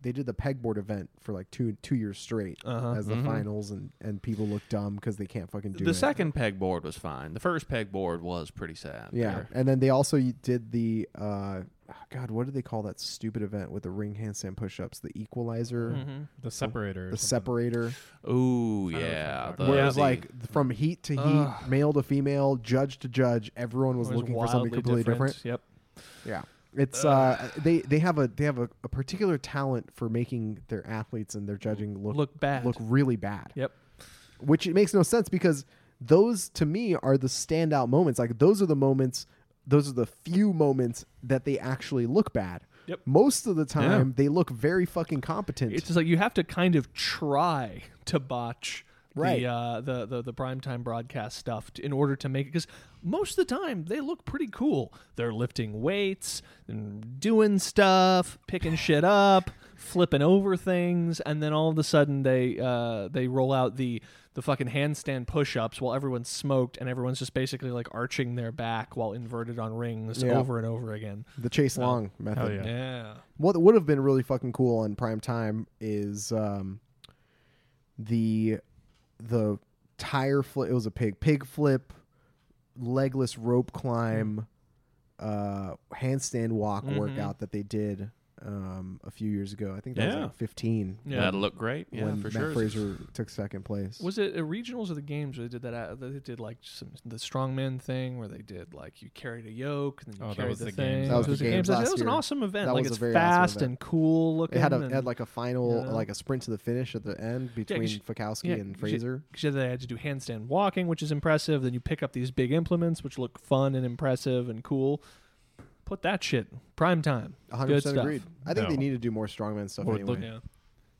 they did the pegboard event for like two two years straight uh-huh as the Mhm. finals, and and people look dumb because they can't fucking do it. The second pegboard was fine. The first pegboard was pretty sad. Yeah, there. and then they also did the uh, God, what did they call that stupid event with the ring handstand push-ups? The equalizer, Mhm. The separator. the separator, Ooh, I don't yeah. if The, where it was the- like from heat to heat, Ugh. male to female, judge to judge, everyone was, was looking for something wildly completely different. Yep. Yeah, it's uh, they they have a they have a, a particular talent for making their athletes and their judging look Look bad. look really bad. Yep. Which it makes no sense because those to me are the standout moments. Like those are the moments those are the few moments that they actually look bad. Yep. Most of the time they look very fucking competent. It's just like you have to kind of try to botch Right. the, uh, the the the primetime broadcast stuff in order to make it because most of the time they look pretty cool. They're lifting weights and doing stuff, picking shit up, flipping over things, and then all of a sudden they uh, they roll out the the fucking handstand push-ups while everyone's smoked and everyone's just basically like arching their back while inverted on rings Yeah. over and over again. the Chase Oh. Long method. Hell Yeah. Yeah. What would have been really fucking cool on prime time is um, the the tire flip. It was a pig pig flip, legless rope climb, uh, handstand walk Mhm. workout that they did um, a few years ago. I think that was Yeah. like 15 Yeah. That'll look great. Yeah, when for Mat sure. Fraser took second place. Was it a regionals or the games where they did that? uh, They did like some the strongman thing where they did like you carried a yoke and then you Oh, that carried was the, the thing. games. That was It the the games That last was an year. awesome event. That like was a it's very awesome fast event. and cool looking. It had a and, had like a final Yeah. like a sprint to the finish at the end between you- Fikowski yeah, and 'cause you- Fraser. 'cause they had to do handstand walking, which is impressive. Then you pick up these big implements, which look fun and impressive and cool. Put that shit prime time. 100 Good percent stuff. agreed. I think they need to do more strongman stuff Or anyway. look- Yeah.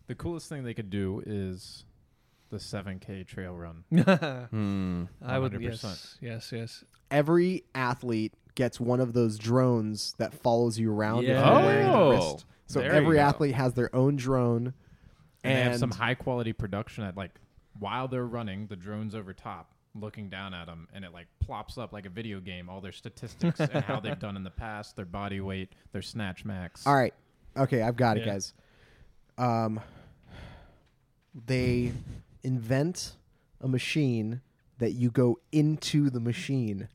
The coolest thing they could do is the 7K trail run. <laughs> Hmm. I would 100%. yes, yes, yes. Every athlete gets one of those drones that follows you around if Yeah. you're wearing the Oh, wrist. So there every you go. athlete has their own drone. And, they have And- some high quality production at like while they're running, the drone's over top looking down at them and it like plops up like a video game all their statistics and how they've <laughs> done in the past, their body weight, their snatch max. All right. Okay, I've got it, Yeah. guys. Um, they invent a machine that you go into the machine,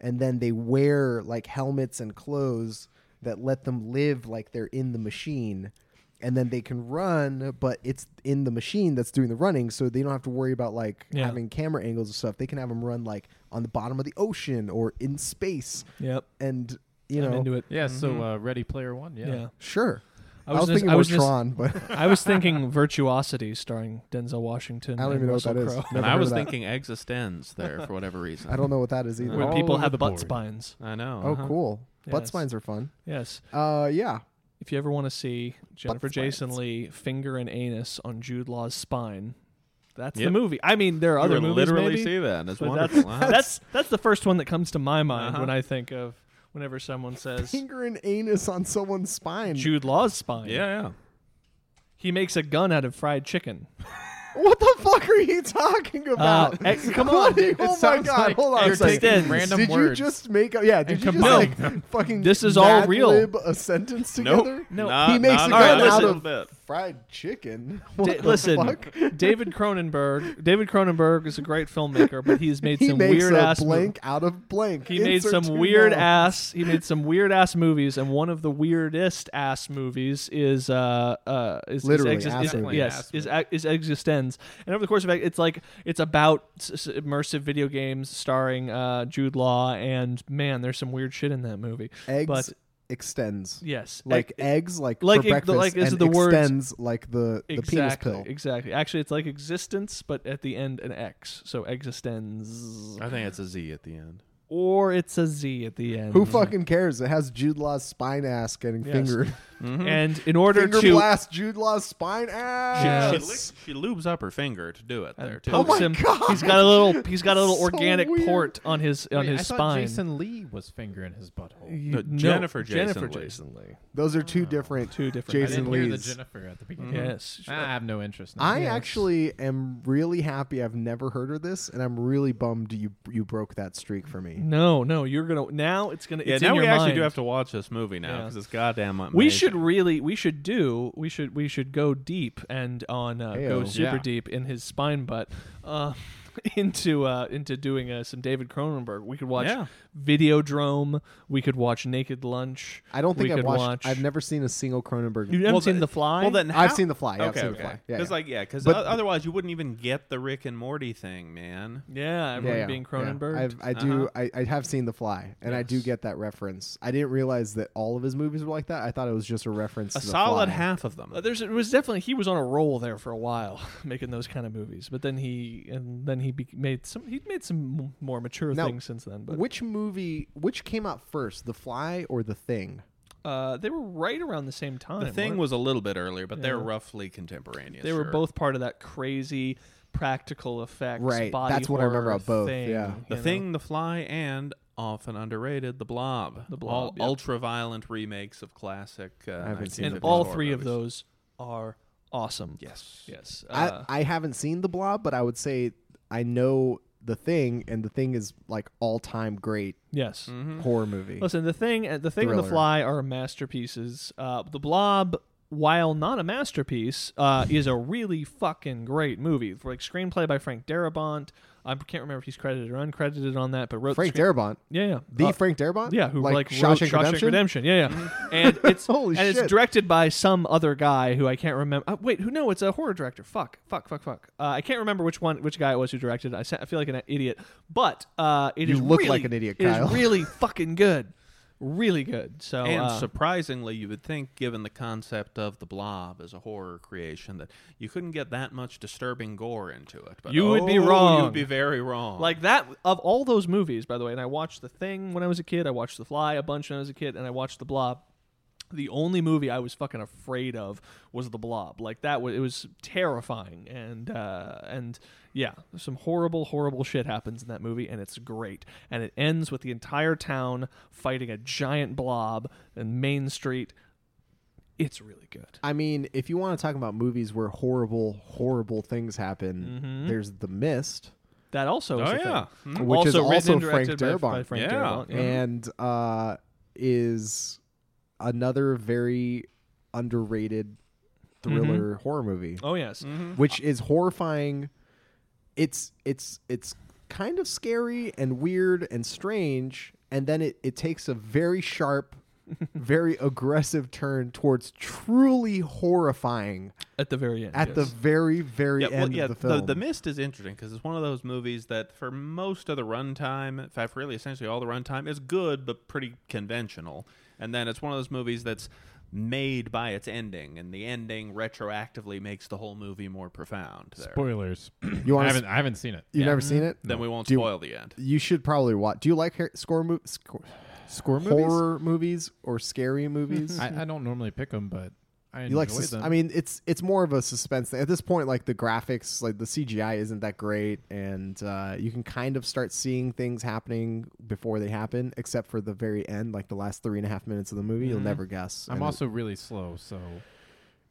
and then they wear like helmets and clothes that let them live like they're in the machine. And then they can run, but it's in the machine that's doing the running, so they don't have to worry about like Yeah. having camera angles and stuff. They can have them run like on the bottom of the ocean or in space, Yep. and you I'm know, into it. Yeah, so Mhm. uh, Ready Player One, yeah. Yeah. sure. I I was, was, just- thinking I more was just- Tron, but <laughs> I was thinking <laughs> Virtuosity starring Denzel Washington. I don't and even know what Russell that is. Crowe. And I was thinking Existenz there for whatever reason. I don't know what that is either. Where All people have the butt board. spines. I know. Oh, uh-huh. cool. Butt spines are fun. Yes. Uh, yeah. If you ever want to see Jennifer Jason spines. Leigh finger an anus on Jude Law's spine, that's the movie. I mean, there are You other movies. literally maybe, see that. That's wonderful. That's, Uh-huh. that's that's the first one that comes to my mind Uh-huh. when I think of whenever someone <laughs> says Finger and anus on someone's spine. Jude Law's spine. yeah, yeah. He makes a gun out of fried chicken. <laughs> What the fuck are you talking about? eh, come <laughs> on. What? It oh my god! like Hold on. you're a second. taking random did words you just make? A, yeah. Did and you just like them. fucking? This is all real. a sentence Nope. together. No. He makes not a gun even out of- bit. Fried chicken. <laughs> Da- the listen, fuck? <laughs> David Cronenberg. David Cronenberg is a great filmmaker, but he's made He some makes weird a ass mo- blank out of blank. He made some weird nouns. ass. He made some <laughs> weird ass movies, and one of the weirdest ass movies is uh uh is Literally is, ass is, yes Ass is is Existenz. And over the course of it, it's like it's about s- s- immersive video games starring uh Jude Law, and man, there's some weird shit in that movie. Eggs But extends. yes, Like e- eggs, like, like for it- the- breakfast, like, is and the word extends like the, the penis pill. exactly. Actually, it's like existence, but at the end an X, so existenz, I think it's a Z at the end. Or it's a Z at the end. Who fucking cares? It has Jude Law's spine ass getting Yes. fingered. Mhm. And in order Finger to blast Jude Law's spine ass. Yes. she, lick- she lubes up her finger to do it and there too. Oh pokes my him. God. He's got a little. He's got a <laughs> little So organic weird. port on his on Wait, his I thought spine. Jason Lee was fingering his butthole. You- No, Jennifer Jason Jennifer Leigh. Jason Lee. Those are two different. Two different. I Jason didn't hear the Lee's. Jennifer at the beginning. Yes. I have no interest. In I that. Yes. actually am really happy. I've never heard of this, and I'm really bummed you you broke that streak for me. No, no. You're gonna now. It's gonna. yeah, it's now in we your actually mind. do have to watch this movie now Yeah. because it's goddamn amazing. We should really. We should do. We should. We should go deep and on uh, go super Yeah. deep in his spine butt. Uh, <laughs> into uh into doing uh, some David Cronenberg. We could watch Yeah. Videodrome. We could watch Naked Lunch. I don't We think I've could watched. watch- I've never seen a single Cronenberg. You haven't Well, seen the- The Fly? Well, then I've how- seen The Fly. Yeah, I've okay, seen The okay. Fly. Yeah, Because yeah. like yeah, because But- otherwise you wouldn't even get the Rick and Morty thing, man. yeah, everyone yeah, yeah, being yeah. Cronenberg. I've, I do. Uh-huh. I, I have seen The Fly, and I do Yes. get that reference. I didn't realize that all of his movies were like that. I thought it was just a reference. A to The solid Fly. half of them. Uh, there's it was definitely he was on a roll there for a while <laughs> making those kind of movies, but then he and then he be, made some he made some more mature Now, things since then. But Which movie? Which came out first, The Fly or The Thing? uh, they were right around the same time. the thing weren't- was a little bit earlier, but they're Yeah. roughly contemporaneous. they were sure. both part of that crazy practical effects. Right, body that's what I remember horror about both, Thing, yeah. The you know? Thing, The Fly, and often underrated, The Blob. The Blob, All yep. ultra-violent remakes of classic. Uh, I haven't seen and 1950s all horror three of movies. those are awesome. Yes. Yes. Uh, I I haven't seen The Blob, but I would say I know The Thing, and The Thing is like all time great yes. Mhm. horror movie. Listen, the thing, uh, the thing, and the Thriller. fly are masterpieces. Uh, the Blob, while not a masterpiece, uh, is a really fucking great movie. Like screenplay by Frank Darabont, I can't remember if he's credited or uncredited on that, but wrote Frank the Darabont, Yeah, yeah, the Uh, Frank Darabont, yeah, who like, like, Shawshank, wrote Shawshank Redemption. Yeah, yeah, <laughs> and it's Holy and it's directed by some other guy who I can't remember. Uh, wait, who? No, it's a horror director. Fuck, fuck, fuck, fuck. Uh, I can't remember which one, which guy it was who directed. I, I feel like an idiot, but uh, it You is look really- like an idiot, It is really <laughs> fucking good, really good. So And uh, surprisingly, you would think, given the concept of the blob as a horror creation, that you couldn't get that much disturbing gore into it. But You would be oh, wrong. You'd be very wrong. Like that of all those movies, by the way, and I watched The Thing when I was a kid. I watched The Fly a bunch when I was a kid, and I watched The Blob. The only movie I was fucking afraid of was The Blob. Like that was it was terrifying, and uh, and yeah, some horrible, horrible shit happens in that movie, and it's great. And it ends with the entire town fighting a giant blob in Main Street. It's really good. I mean, if you want to talk about movies where horrible, horrible things happen, Mhm. there's The Mist, That also is oh a yeah, thing. Mhm. which is also written also and Frank directed by- Darabont. by Frank Yeah. Darabont, and uh, is another very underrated thriller horror movie, Oh yes. which is horrifying. It's it's it's kind of scary and weird and strange, and then it, it takes a very sharp, <laughs> very aggressive turn towards truly horrifying At the very end. at the very very Yeah, well, end yeah, of the film. The, Mist is interesting because it's one of those movies that, for most of the runtime, in fact, really essentially all the runtime, is good but pretty conventional. And then it's one of those movies that's made by its ending, and the ending retroactively makes the whole movie more profound. There. Spoilers. <clears throat> You I wanna haven't I haven't seen it. You've Yeah. never seen it? Then we won't Do you- spoil the end. You should probably watch. Do you like hair, score, mo- score Score movies. horror movies or scary movies? I, I don't normally pick them, but I enjoy you like? Sus- them. I mean, it's it's more of a suspense thing at this point. Like the graphics, like the CGI isn't that great, and uh, you can kind of start seeing things happening before they happen, except for the very end, like the last three and a half minutes of the movie. You'll Mhm. never guess. I'm and also really slow, so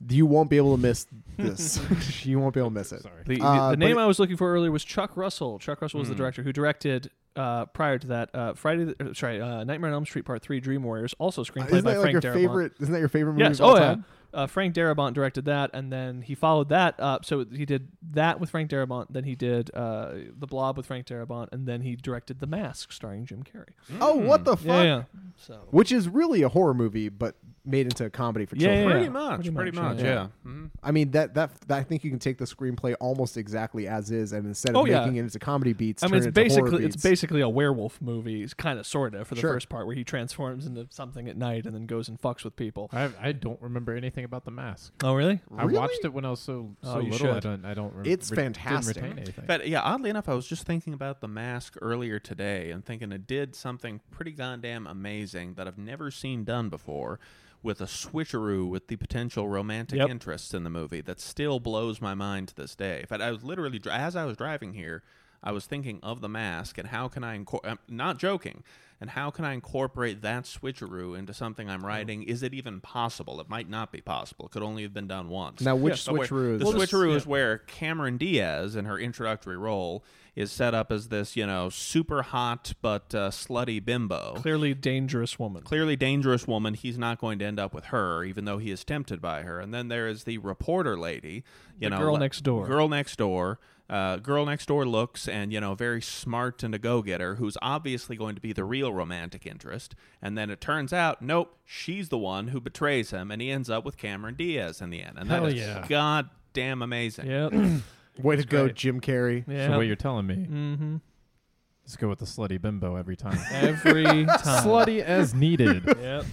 you won't be able to miss <laughs> this. <laughs> you won't be able to miss it. sorry. The, the- Uh, the name it- I was looking for earlier was Chuck Russell. Chuck Russell was the Hmm. director who directed uh, prior to that uh, Friday. The, uh, sorry, uh, Nightmare on Elm Street Part Three: Dream Warriors, also Uh, screenplayed isn't by that like Frank your Darabont. favorite? Isn't that your favorite movie? Yes. of all Oh yeah. time? Uh, Frank Darabont directed that, and then he followed that up. So he did that with Frank Darabont. Then he did uh, The Blob with Frank Darabont, and then he directed The Mask, starring Jim Carrey. Oh, what the fuck? Yeah, yeah. So Which is really a horror movie, but made into a comedy for Yeah, children. yeah, Pretty much, Pretty pretty, much, much, yeah. yeah. Mhm. I mean that, that that I think you can take the screenplay almost exactly as is, and instead of Oh, yeah. making it into comedy beats, I turn mean, it's it into horror basically it's beats. basically a werewolf movie, it's kind of sort of for the Sure. first part where he transforms into something at night and then goes and fucks with people. I I don't remember anything about the mask. Oh, really? I Really? watched it when I was so so Oh, you little. I should. don't I don't. Rem- It's re- didn't fantastic. retain anything. But yeah, oddly enough, I was just thinking about the mask earlier today and thinking it did something pretty goddamn amazing that I've never seen done before with a switcheroo with the potential romantic Yep. interests in the movie that still blows my mind to this day. In fact, I was literally, dri- as I was driving here, I was thinking of the mask and how can I, incor- I'm not joking, and how can I incorporate that switcheroo into something I'm writing? Is it even possible? It might not be possible. It could only have been done once. now which But where- switcheroo is The Well, this? this- switcheroo yeah. is where Cameron Diaz, in her introductory role, is set up as this, you know, super hot but uh, slutty bimbo. Clearly dangerous woman. Clearly dangerous woman. He's not going to end up with her, even though he is tempted by her. And then there is the reporter lady, you The know, girl le- next door. Girl next door. Uh, girl next door looks and you know very smart and a go-getter who's obviously going to be the real romantic interest and then it turns out nope she's the one who betrays him and he ends up with cameron diaz in the end and that Hell is yeah. god damn amazing <clears throat> Yeah. Way to go. Jim Carrey. yeah. So what you're telling me? mm-hmm. Let's go with the slutty bimbo every time. <laughs> Every <laughs> time. slutty as needed. <laughs> Yep.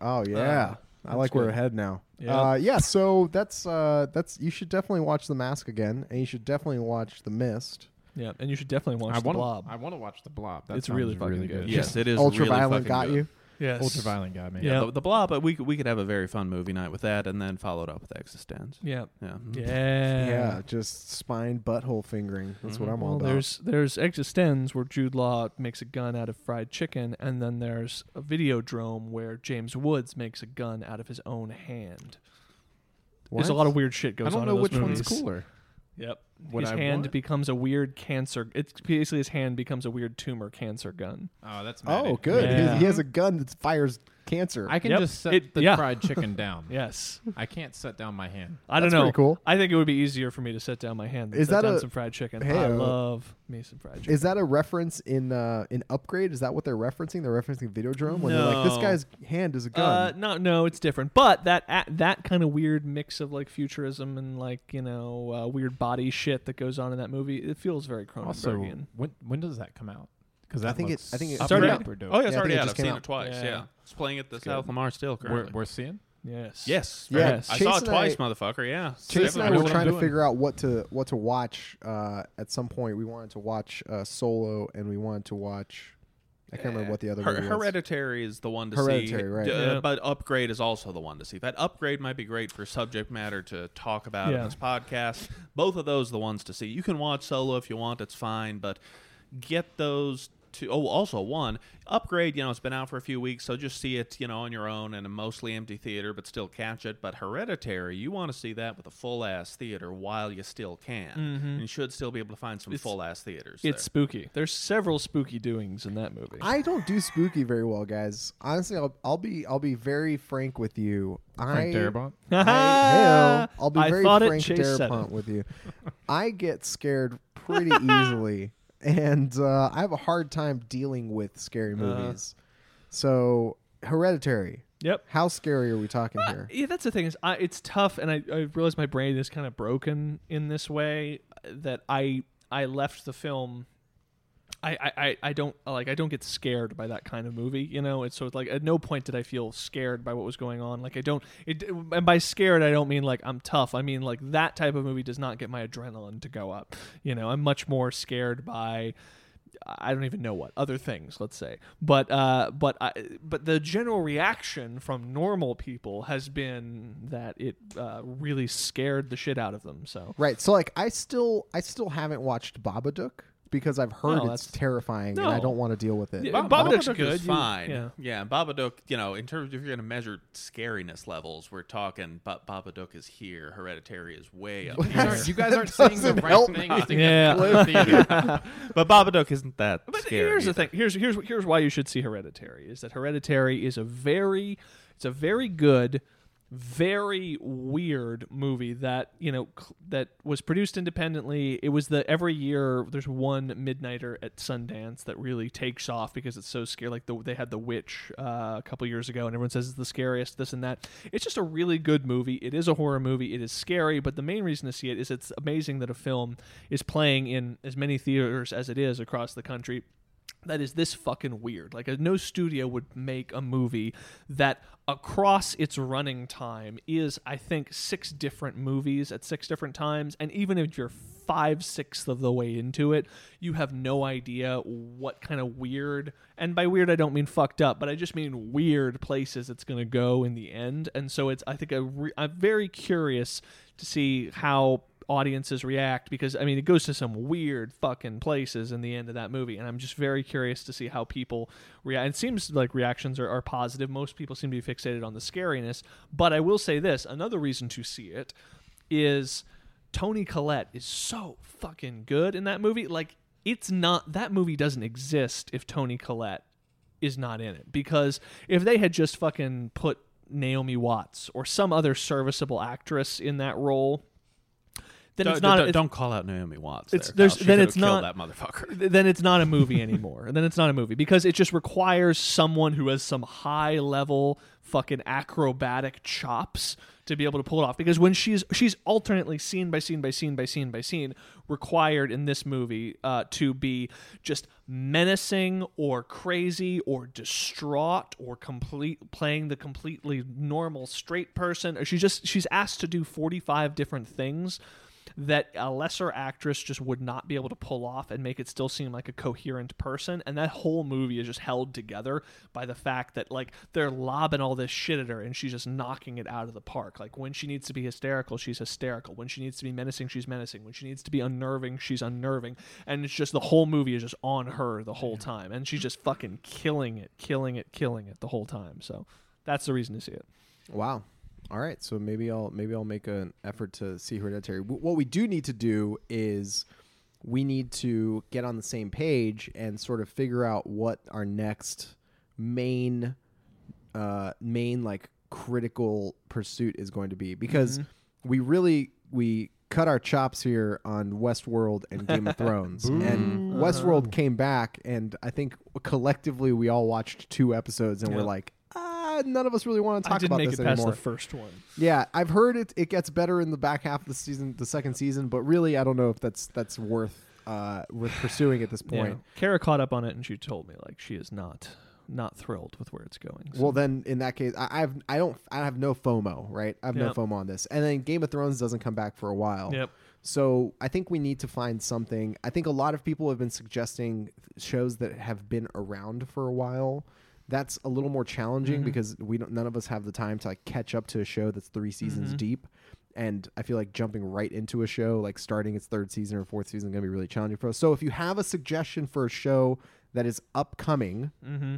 Oh yeah, I that's like we're ahead now. Yeah. Uh, yeah, so that's uh, that's you should definitely watch The Mask again, and you should definitely watch The Mist. Yeah. And you should definitely watch I the want blob. I want to watch the blob. That It's sounds really fucking good. yes it is Ultraviolet really fucking got good. you. Yes. Ultraviolet got me. yeah, Yeah. The, the blob but we could, we could have a very fun movie night with that and then followed up with Existenz Yeah. yeah Yeah. Yeah, just spine butthole fingering. That's what Mhm. I'm all Well, about. there's there's Existenz where Jude Law makes a gun out of fried chicken, and then there's a Videodrome where James Woods makes a gun out of his own hand. There's a What? lot of weird shit goes on. I don't on. know in those which movies. one's cooler. Yep. Would his I hand what? becomes a weird cancer. It's basically his hand becomes a weird tumor cancer gun. Oh, that's Maddie. Oh, good. He, Yeah. has, he has a gun that fires cancer. I can Yep. just set It- the yeah. fried chicken <laughs> down. Yes, I can't set down my hand. I don't know. pretty cool. I think it would be easier for me to set down my hand. Than Is set that down a- some fried chicken? Hey, I uh, love me some fried chicken. Is that a reference in uh, in Upgrade? Is that what they're referencing? They're referencing Videodrome when they're like, "This No. guy's hand is a Uh, gun." no, no, it's different. But that a that kind of weird mix of like futurism and like you know uh, weird body shit that goes on in that movie, it feels very Also, Cronenbergian. when when does that come out? Because I think it- I think it- It's already out. super dope. Oh yeah, it's Yeah, I already think it out. just I've came seen out. it twice. Yeah. Yeah, it's playing at the good. South Lamar still We're, we're seeing. yes. yes, Yeah, Yes. I Chase saw it and twice, I- motherfucker. Yeah, Chase Seven. and I I were trying to figure out what to what to watch. Uh, at some point, we wanted to watch uh, Solo, and we wanted to watch. I can't remember what the other Her- movie was. Hereditary is the one to see. Hereditary, right. D- uh, Yeah. But Upgrade is also the one to see. That Upgrade might be great for subject matter to talk about Yeah. in this podcast. Both of those are the ones to see. You can watch Solo if you want. It's fine, but get those to. Oh, also one Upgrade. You know, it's been out for a few weeks, so just see it. You know, on your own in a mostly empty theater, but still catch it. But Hereditary, you want to see that with a full ass theater while you still can. Mm-hmm. And you should still be able to find some full ass theaters. It's there. spooky. There's several spooky doings in that movie. I don't do spooky very well, guys. Honestly, I'll, I'll be I'll be very frank with you. Frank I, Darabont. <laughs> I, hey-o. I'll be I very thought it, frank Darabont with you. <laughs> I get scared pretty easily, and uh, I have a hard time dealing with scary Uh-huh. movies. So, Hereditary. Yep. How scary are we talking Uh, here? yeah, that's the thing is, I, it's tough, and I, I realize my brain is kind of broken in this way that I I left the film. I, I, I- don't like I don't get scared by that kind of movie, you know. It's so it's like at no point did I feel scared by what was going on. Like I don't, it, and by scared I don't mean like I'm tough. I mean like that type of movie does not get my adrenaline to go up. You know, I'm much more scared by I don't even know what other things. Let's say, but uh, but I, but the general reaction from normal people has been that it uh, really scared the shit out of them. So Right. So, like, I still I still haven't watched Babadook because I've heard No, it's that's- terrifying, and I No. don't want to deal with it. Yeah, Bob- Babadook's Babadook good. is You- fine. yeah. yeah, Babadook. You know, in terms of if you're going to measure scariness levels, we're talking. But Babadook is here. Hereditary is way up You here. aren't, <laughs> you guys aren't saying the doesn't right help things me. to Yeah. get to the theater. but Babadook isn't that But scary. here's the either. thing. Here's here's here's why you should see Hereditary. Is that Hereditary is a very it's a very good, very weird movie that you know that was produced independently. It was the every year there's one Midnighter at Sundance that really takes off because it's so scary. Like the, they had The Witch uh, a couple years ago, and everyone says it's the scariest. This and that. It's just a really good movie. It is a horror movie. It is scary, but the main reason to see it is it's amazing that a film is playing in as many theaters as it is across the country that is this fucking weird. Like, uh, no studio would make a movie that across its running time is, I think, six different movies at six different times. And even if you're five sixths of the way into it, you have no idea what kind of weird, and by weird, I don't mean fucked up, but I just mean weird places it's going to go in the end. And so it's, I think, a re- I'm very curious to see how audiences react because I mean it goes to some weird fucking places in the end of that movie and I'm just very curious to see how people react. It seems like reactions are, are positive. Most people seem to be fixated on the scariness, but I will say this, another reason to see it is Toni Collette is so fucking good in that movie. Like it's not that movie doesn't exist if Toni Collette is not in it because if they had just fucking put Naomi Watts or some other serviceable actress in that role then Don't, it's not don't, it's- don't call out Naomi Watts. it's- there, then it's not- that motherfucker. <laughs> then it's not a movie <laughs> anymore. then it's not a movie because it just requires someone who has some high level fucking acrobatic chops to be able to pull it off. Because when she's she's alternately scene by scene by scene by scene by scene required in this movie uh, to be just menacing or crazy or distraught or complete playing the completely normal straight person. Or she's just she's asked to do forty five different things that a lesser actress just would not be able to pull off and make it still seem like a coherent person. And that whole movie is just held together by the fact that like they're lobbing all this shit at her and she's just knocking it out of the park. Like when she needs to be hysterical she's hysterical. When she needs to be menacing she's menacing. When she needs to be unnerving she's unnerving. And it's just the whole movie is just on her the whole time. And she's just fucking killing it killing it killing it the whole time. So that's the reason to see it. Wow. All right, so maybe I'll maybe I'll make an effort to see Hereditary. W- What we do need to do is we need to get on the same page and sort of figure out what our next main uh main like critical pursuit is going to be. Because we really we cut our chops here on Westworld and Game of <laughs> Thrones. And Westworld came back and I think collectively we all watched two episodes and we're like ah none of us really want to I talk didn't about make this it past anymore. the first one. Yeah, I've heard it. It gets better in the back half of the season, the second season, but really, I don't know if that's that's worth uh worth pursuing at this point. Yeah. Kara caught up on it and she told me like she is not not thrilled with where it's going. so- Well, then in that case, I, I've I don't I have no FOMO, right? I have no FOMO on this, and then Game of Thrones doesn't come back for a while. Yep. So I think we need to find something. I think a lot of people have been suggesting shows that have been around for a while. That's a little more challenging Mhm. because we don't. None of us have the time to like catch up to a show that's three seasons Mhm. deep. And I feel like jumping right into a show, like starting its third season or fourth season, is going to be really challenging for us. So if you have a suggestion for a show that is upcoming, Mm-hmm.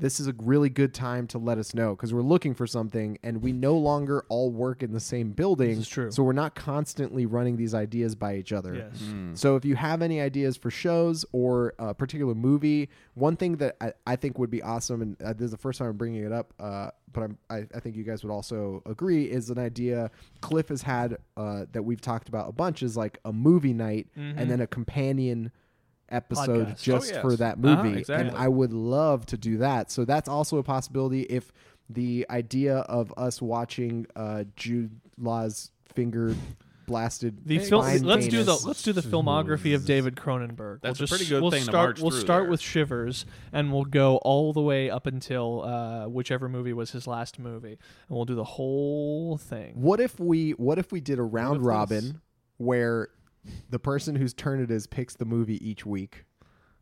This is a really good time to let us know because we're looking for something and we no longer all work in the same building. This is true. So we're not constantly running these ideas by each other. Yes. Mm. So if you have any ideas for shows or a particular movie, one thing that I, I think would be awesome, and uh, this is the first time I'm bringing it up, uh, but I'm, I, I think you guys would also agree, is an idea Cliff has had uh, that we've talked about a bunch is like a movie night Mhm. and then a companion episode Podcast. just Oh, yes. for that Uh-huh, movie. exactly. And I would love to do that. So that's also a possibility if the idea of us watching uh, Jude Law's finger blasted The film. Let's do the let's do the filmography of David Cronenberg. That's a we'll just, pretty good we'll thing to start, march We'll start there. with Shivers, and we'll go all the way up until uh, whichever movie was his last movie, and we'll do the whole thing. What if we what if we did a round if this- robin where the person whose turn it is picks the movie each week,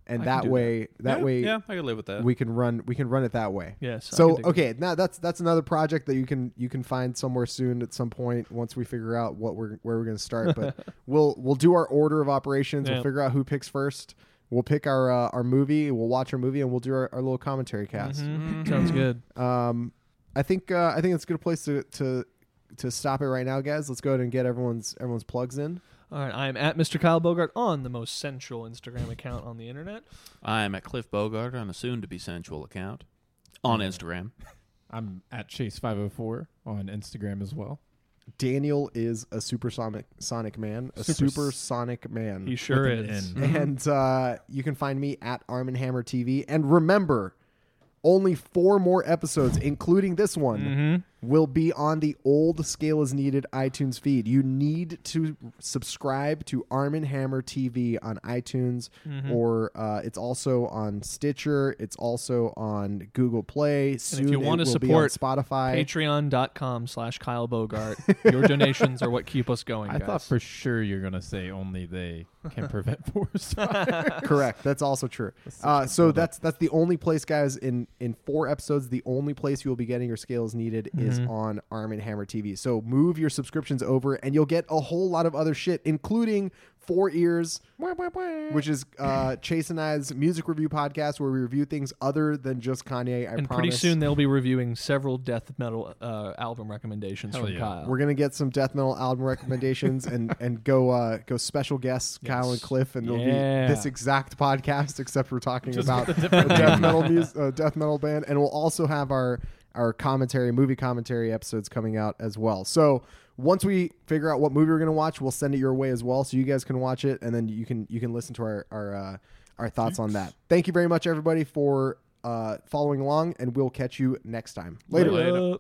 and I can that do way that, yeah, way yeah, I could live with that. we can run we can run it that way. Yes. I So can okay, now that's that's another project that you can you can find somewhere soon at some point once we figure out what we're where we're going to start. But <laughs> we'll we'll do our order of operations. Yeah. We'll figure out who picks first. We'll pick our uh, our movie. We'll watch our movie and we'll do our, our little commentary it. cast. Mhm. <clears throat> Sounds good. Um, I think uh, I think it's a good place to to to stop it right now, guys. Let's go ahead and get everyone's everyone's plugs in. All right. I'm at Mr. Kyle Bogart on the most sensual Instagram account on the internet. I'm at Cliff Bogart on a soon-to-be sensual account on Instagram. <laughs> I'm at Chase504 on Instagram as well. Daniel is a supersonic sonic man, a Super- supersonic man. He sure With an is. N. and uh, you can find me at Arm and Hammer TV. And remember, only four more episodes, including this one, Mm-hmm. Will be on the old Scale is Needed iTunes feed. You need to subscribe to Arm and Hammer TV on iTunes, Mhm. or uh, it's also on Stitcher. It's also on Google Play. Soon you it wanna will be on support Spotify. Patreon.com slash Kyle Bogart. <laughs> Your donations are what keep us going. I guys. thought for sure you're gonna say only they can <laughs> prevent <laughs> forest fire. Correct. That's also true. That's Uh, so that's that's the only place, guys. In in four episodes, the only place you will be getting your Scale scales needed is Mhm. on Arm and Hammer TV. So move your subscriptions over, and you'll get a whole lot of other shit, including Four Ears, which is uh, <laughs> Chase and I's music review podcast where we review things other than just Kanye. I and promise. pretty soon they'll be reviewing several death metal uh, album recommendations Hell from yeah. Kyle. We're gonna get some death metal album recommendations and <laughs> and go uh, go special guests Kyle and Cliff and it'll Yeah. be this exact podcast except we're talking Just about a a death metal mus- uh, death metal band and we'll also have our our commentary movie commentary episodes coming out as well. So once we figure out what movie we're gonna watch, we'll send it your way as well so you guys can watch it and then you can you can listen to our our uh, our thoughts on that. Thank you very much everybody for uh, following along and we'll catch you next time. Later. Later. Later.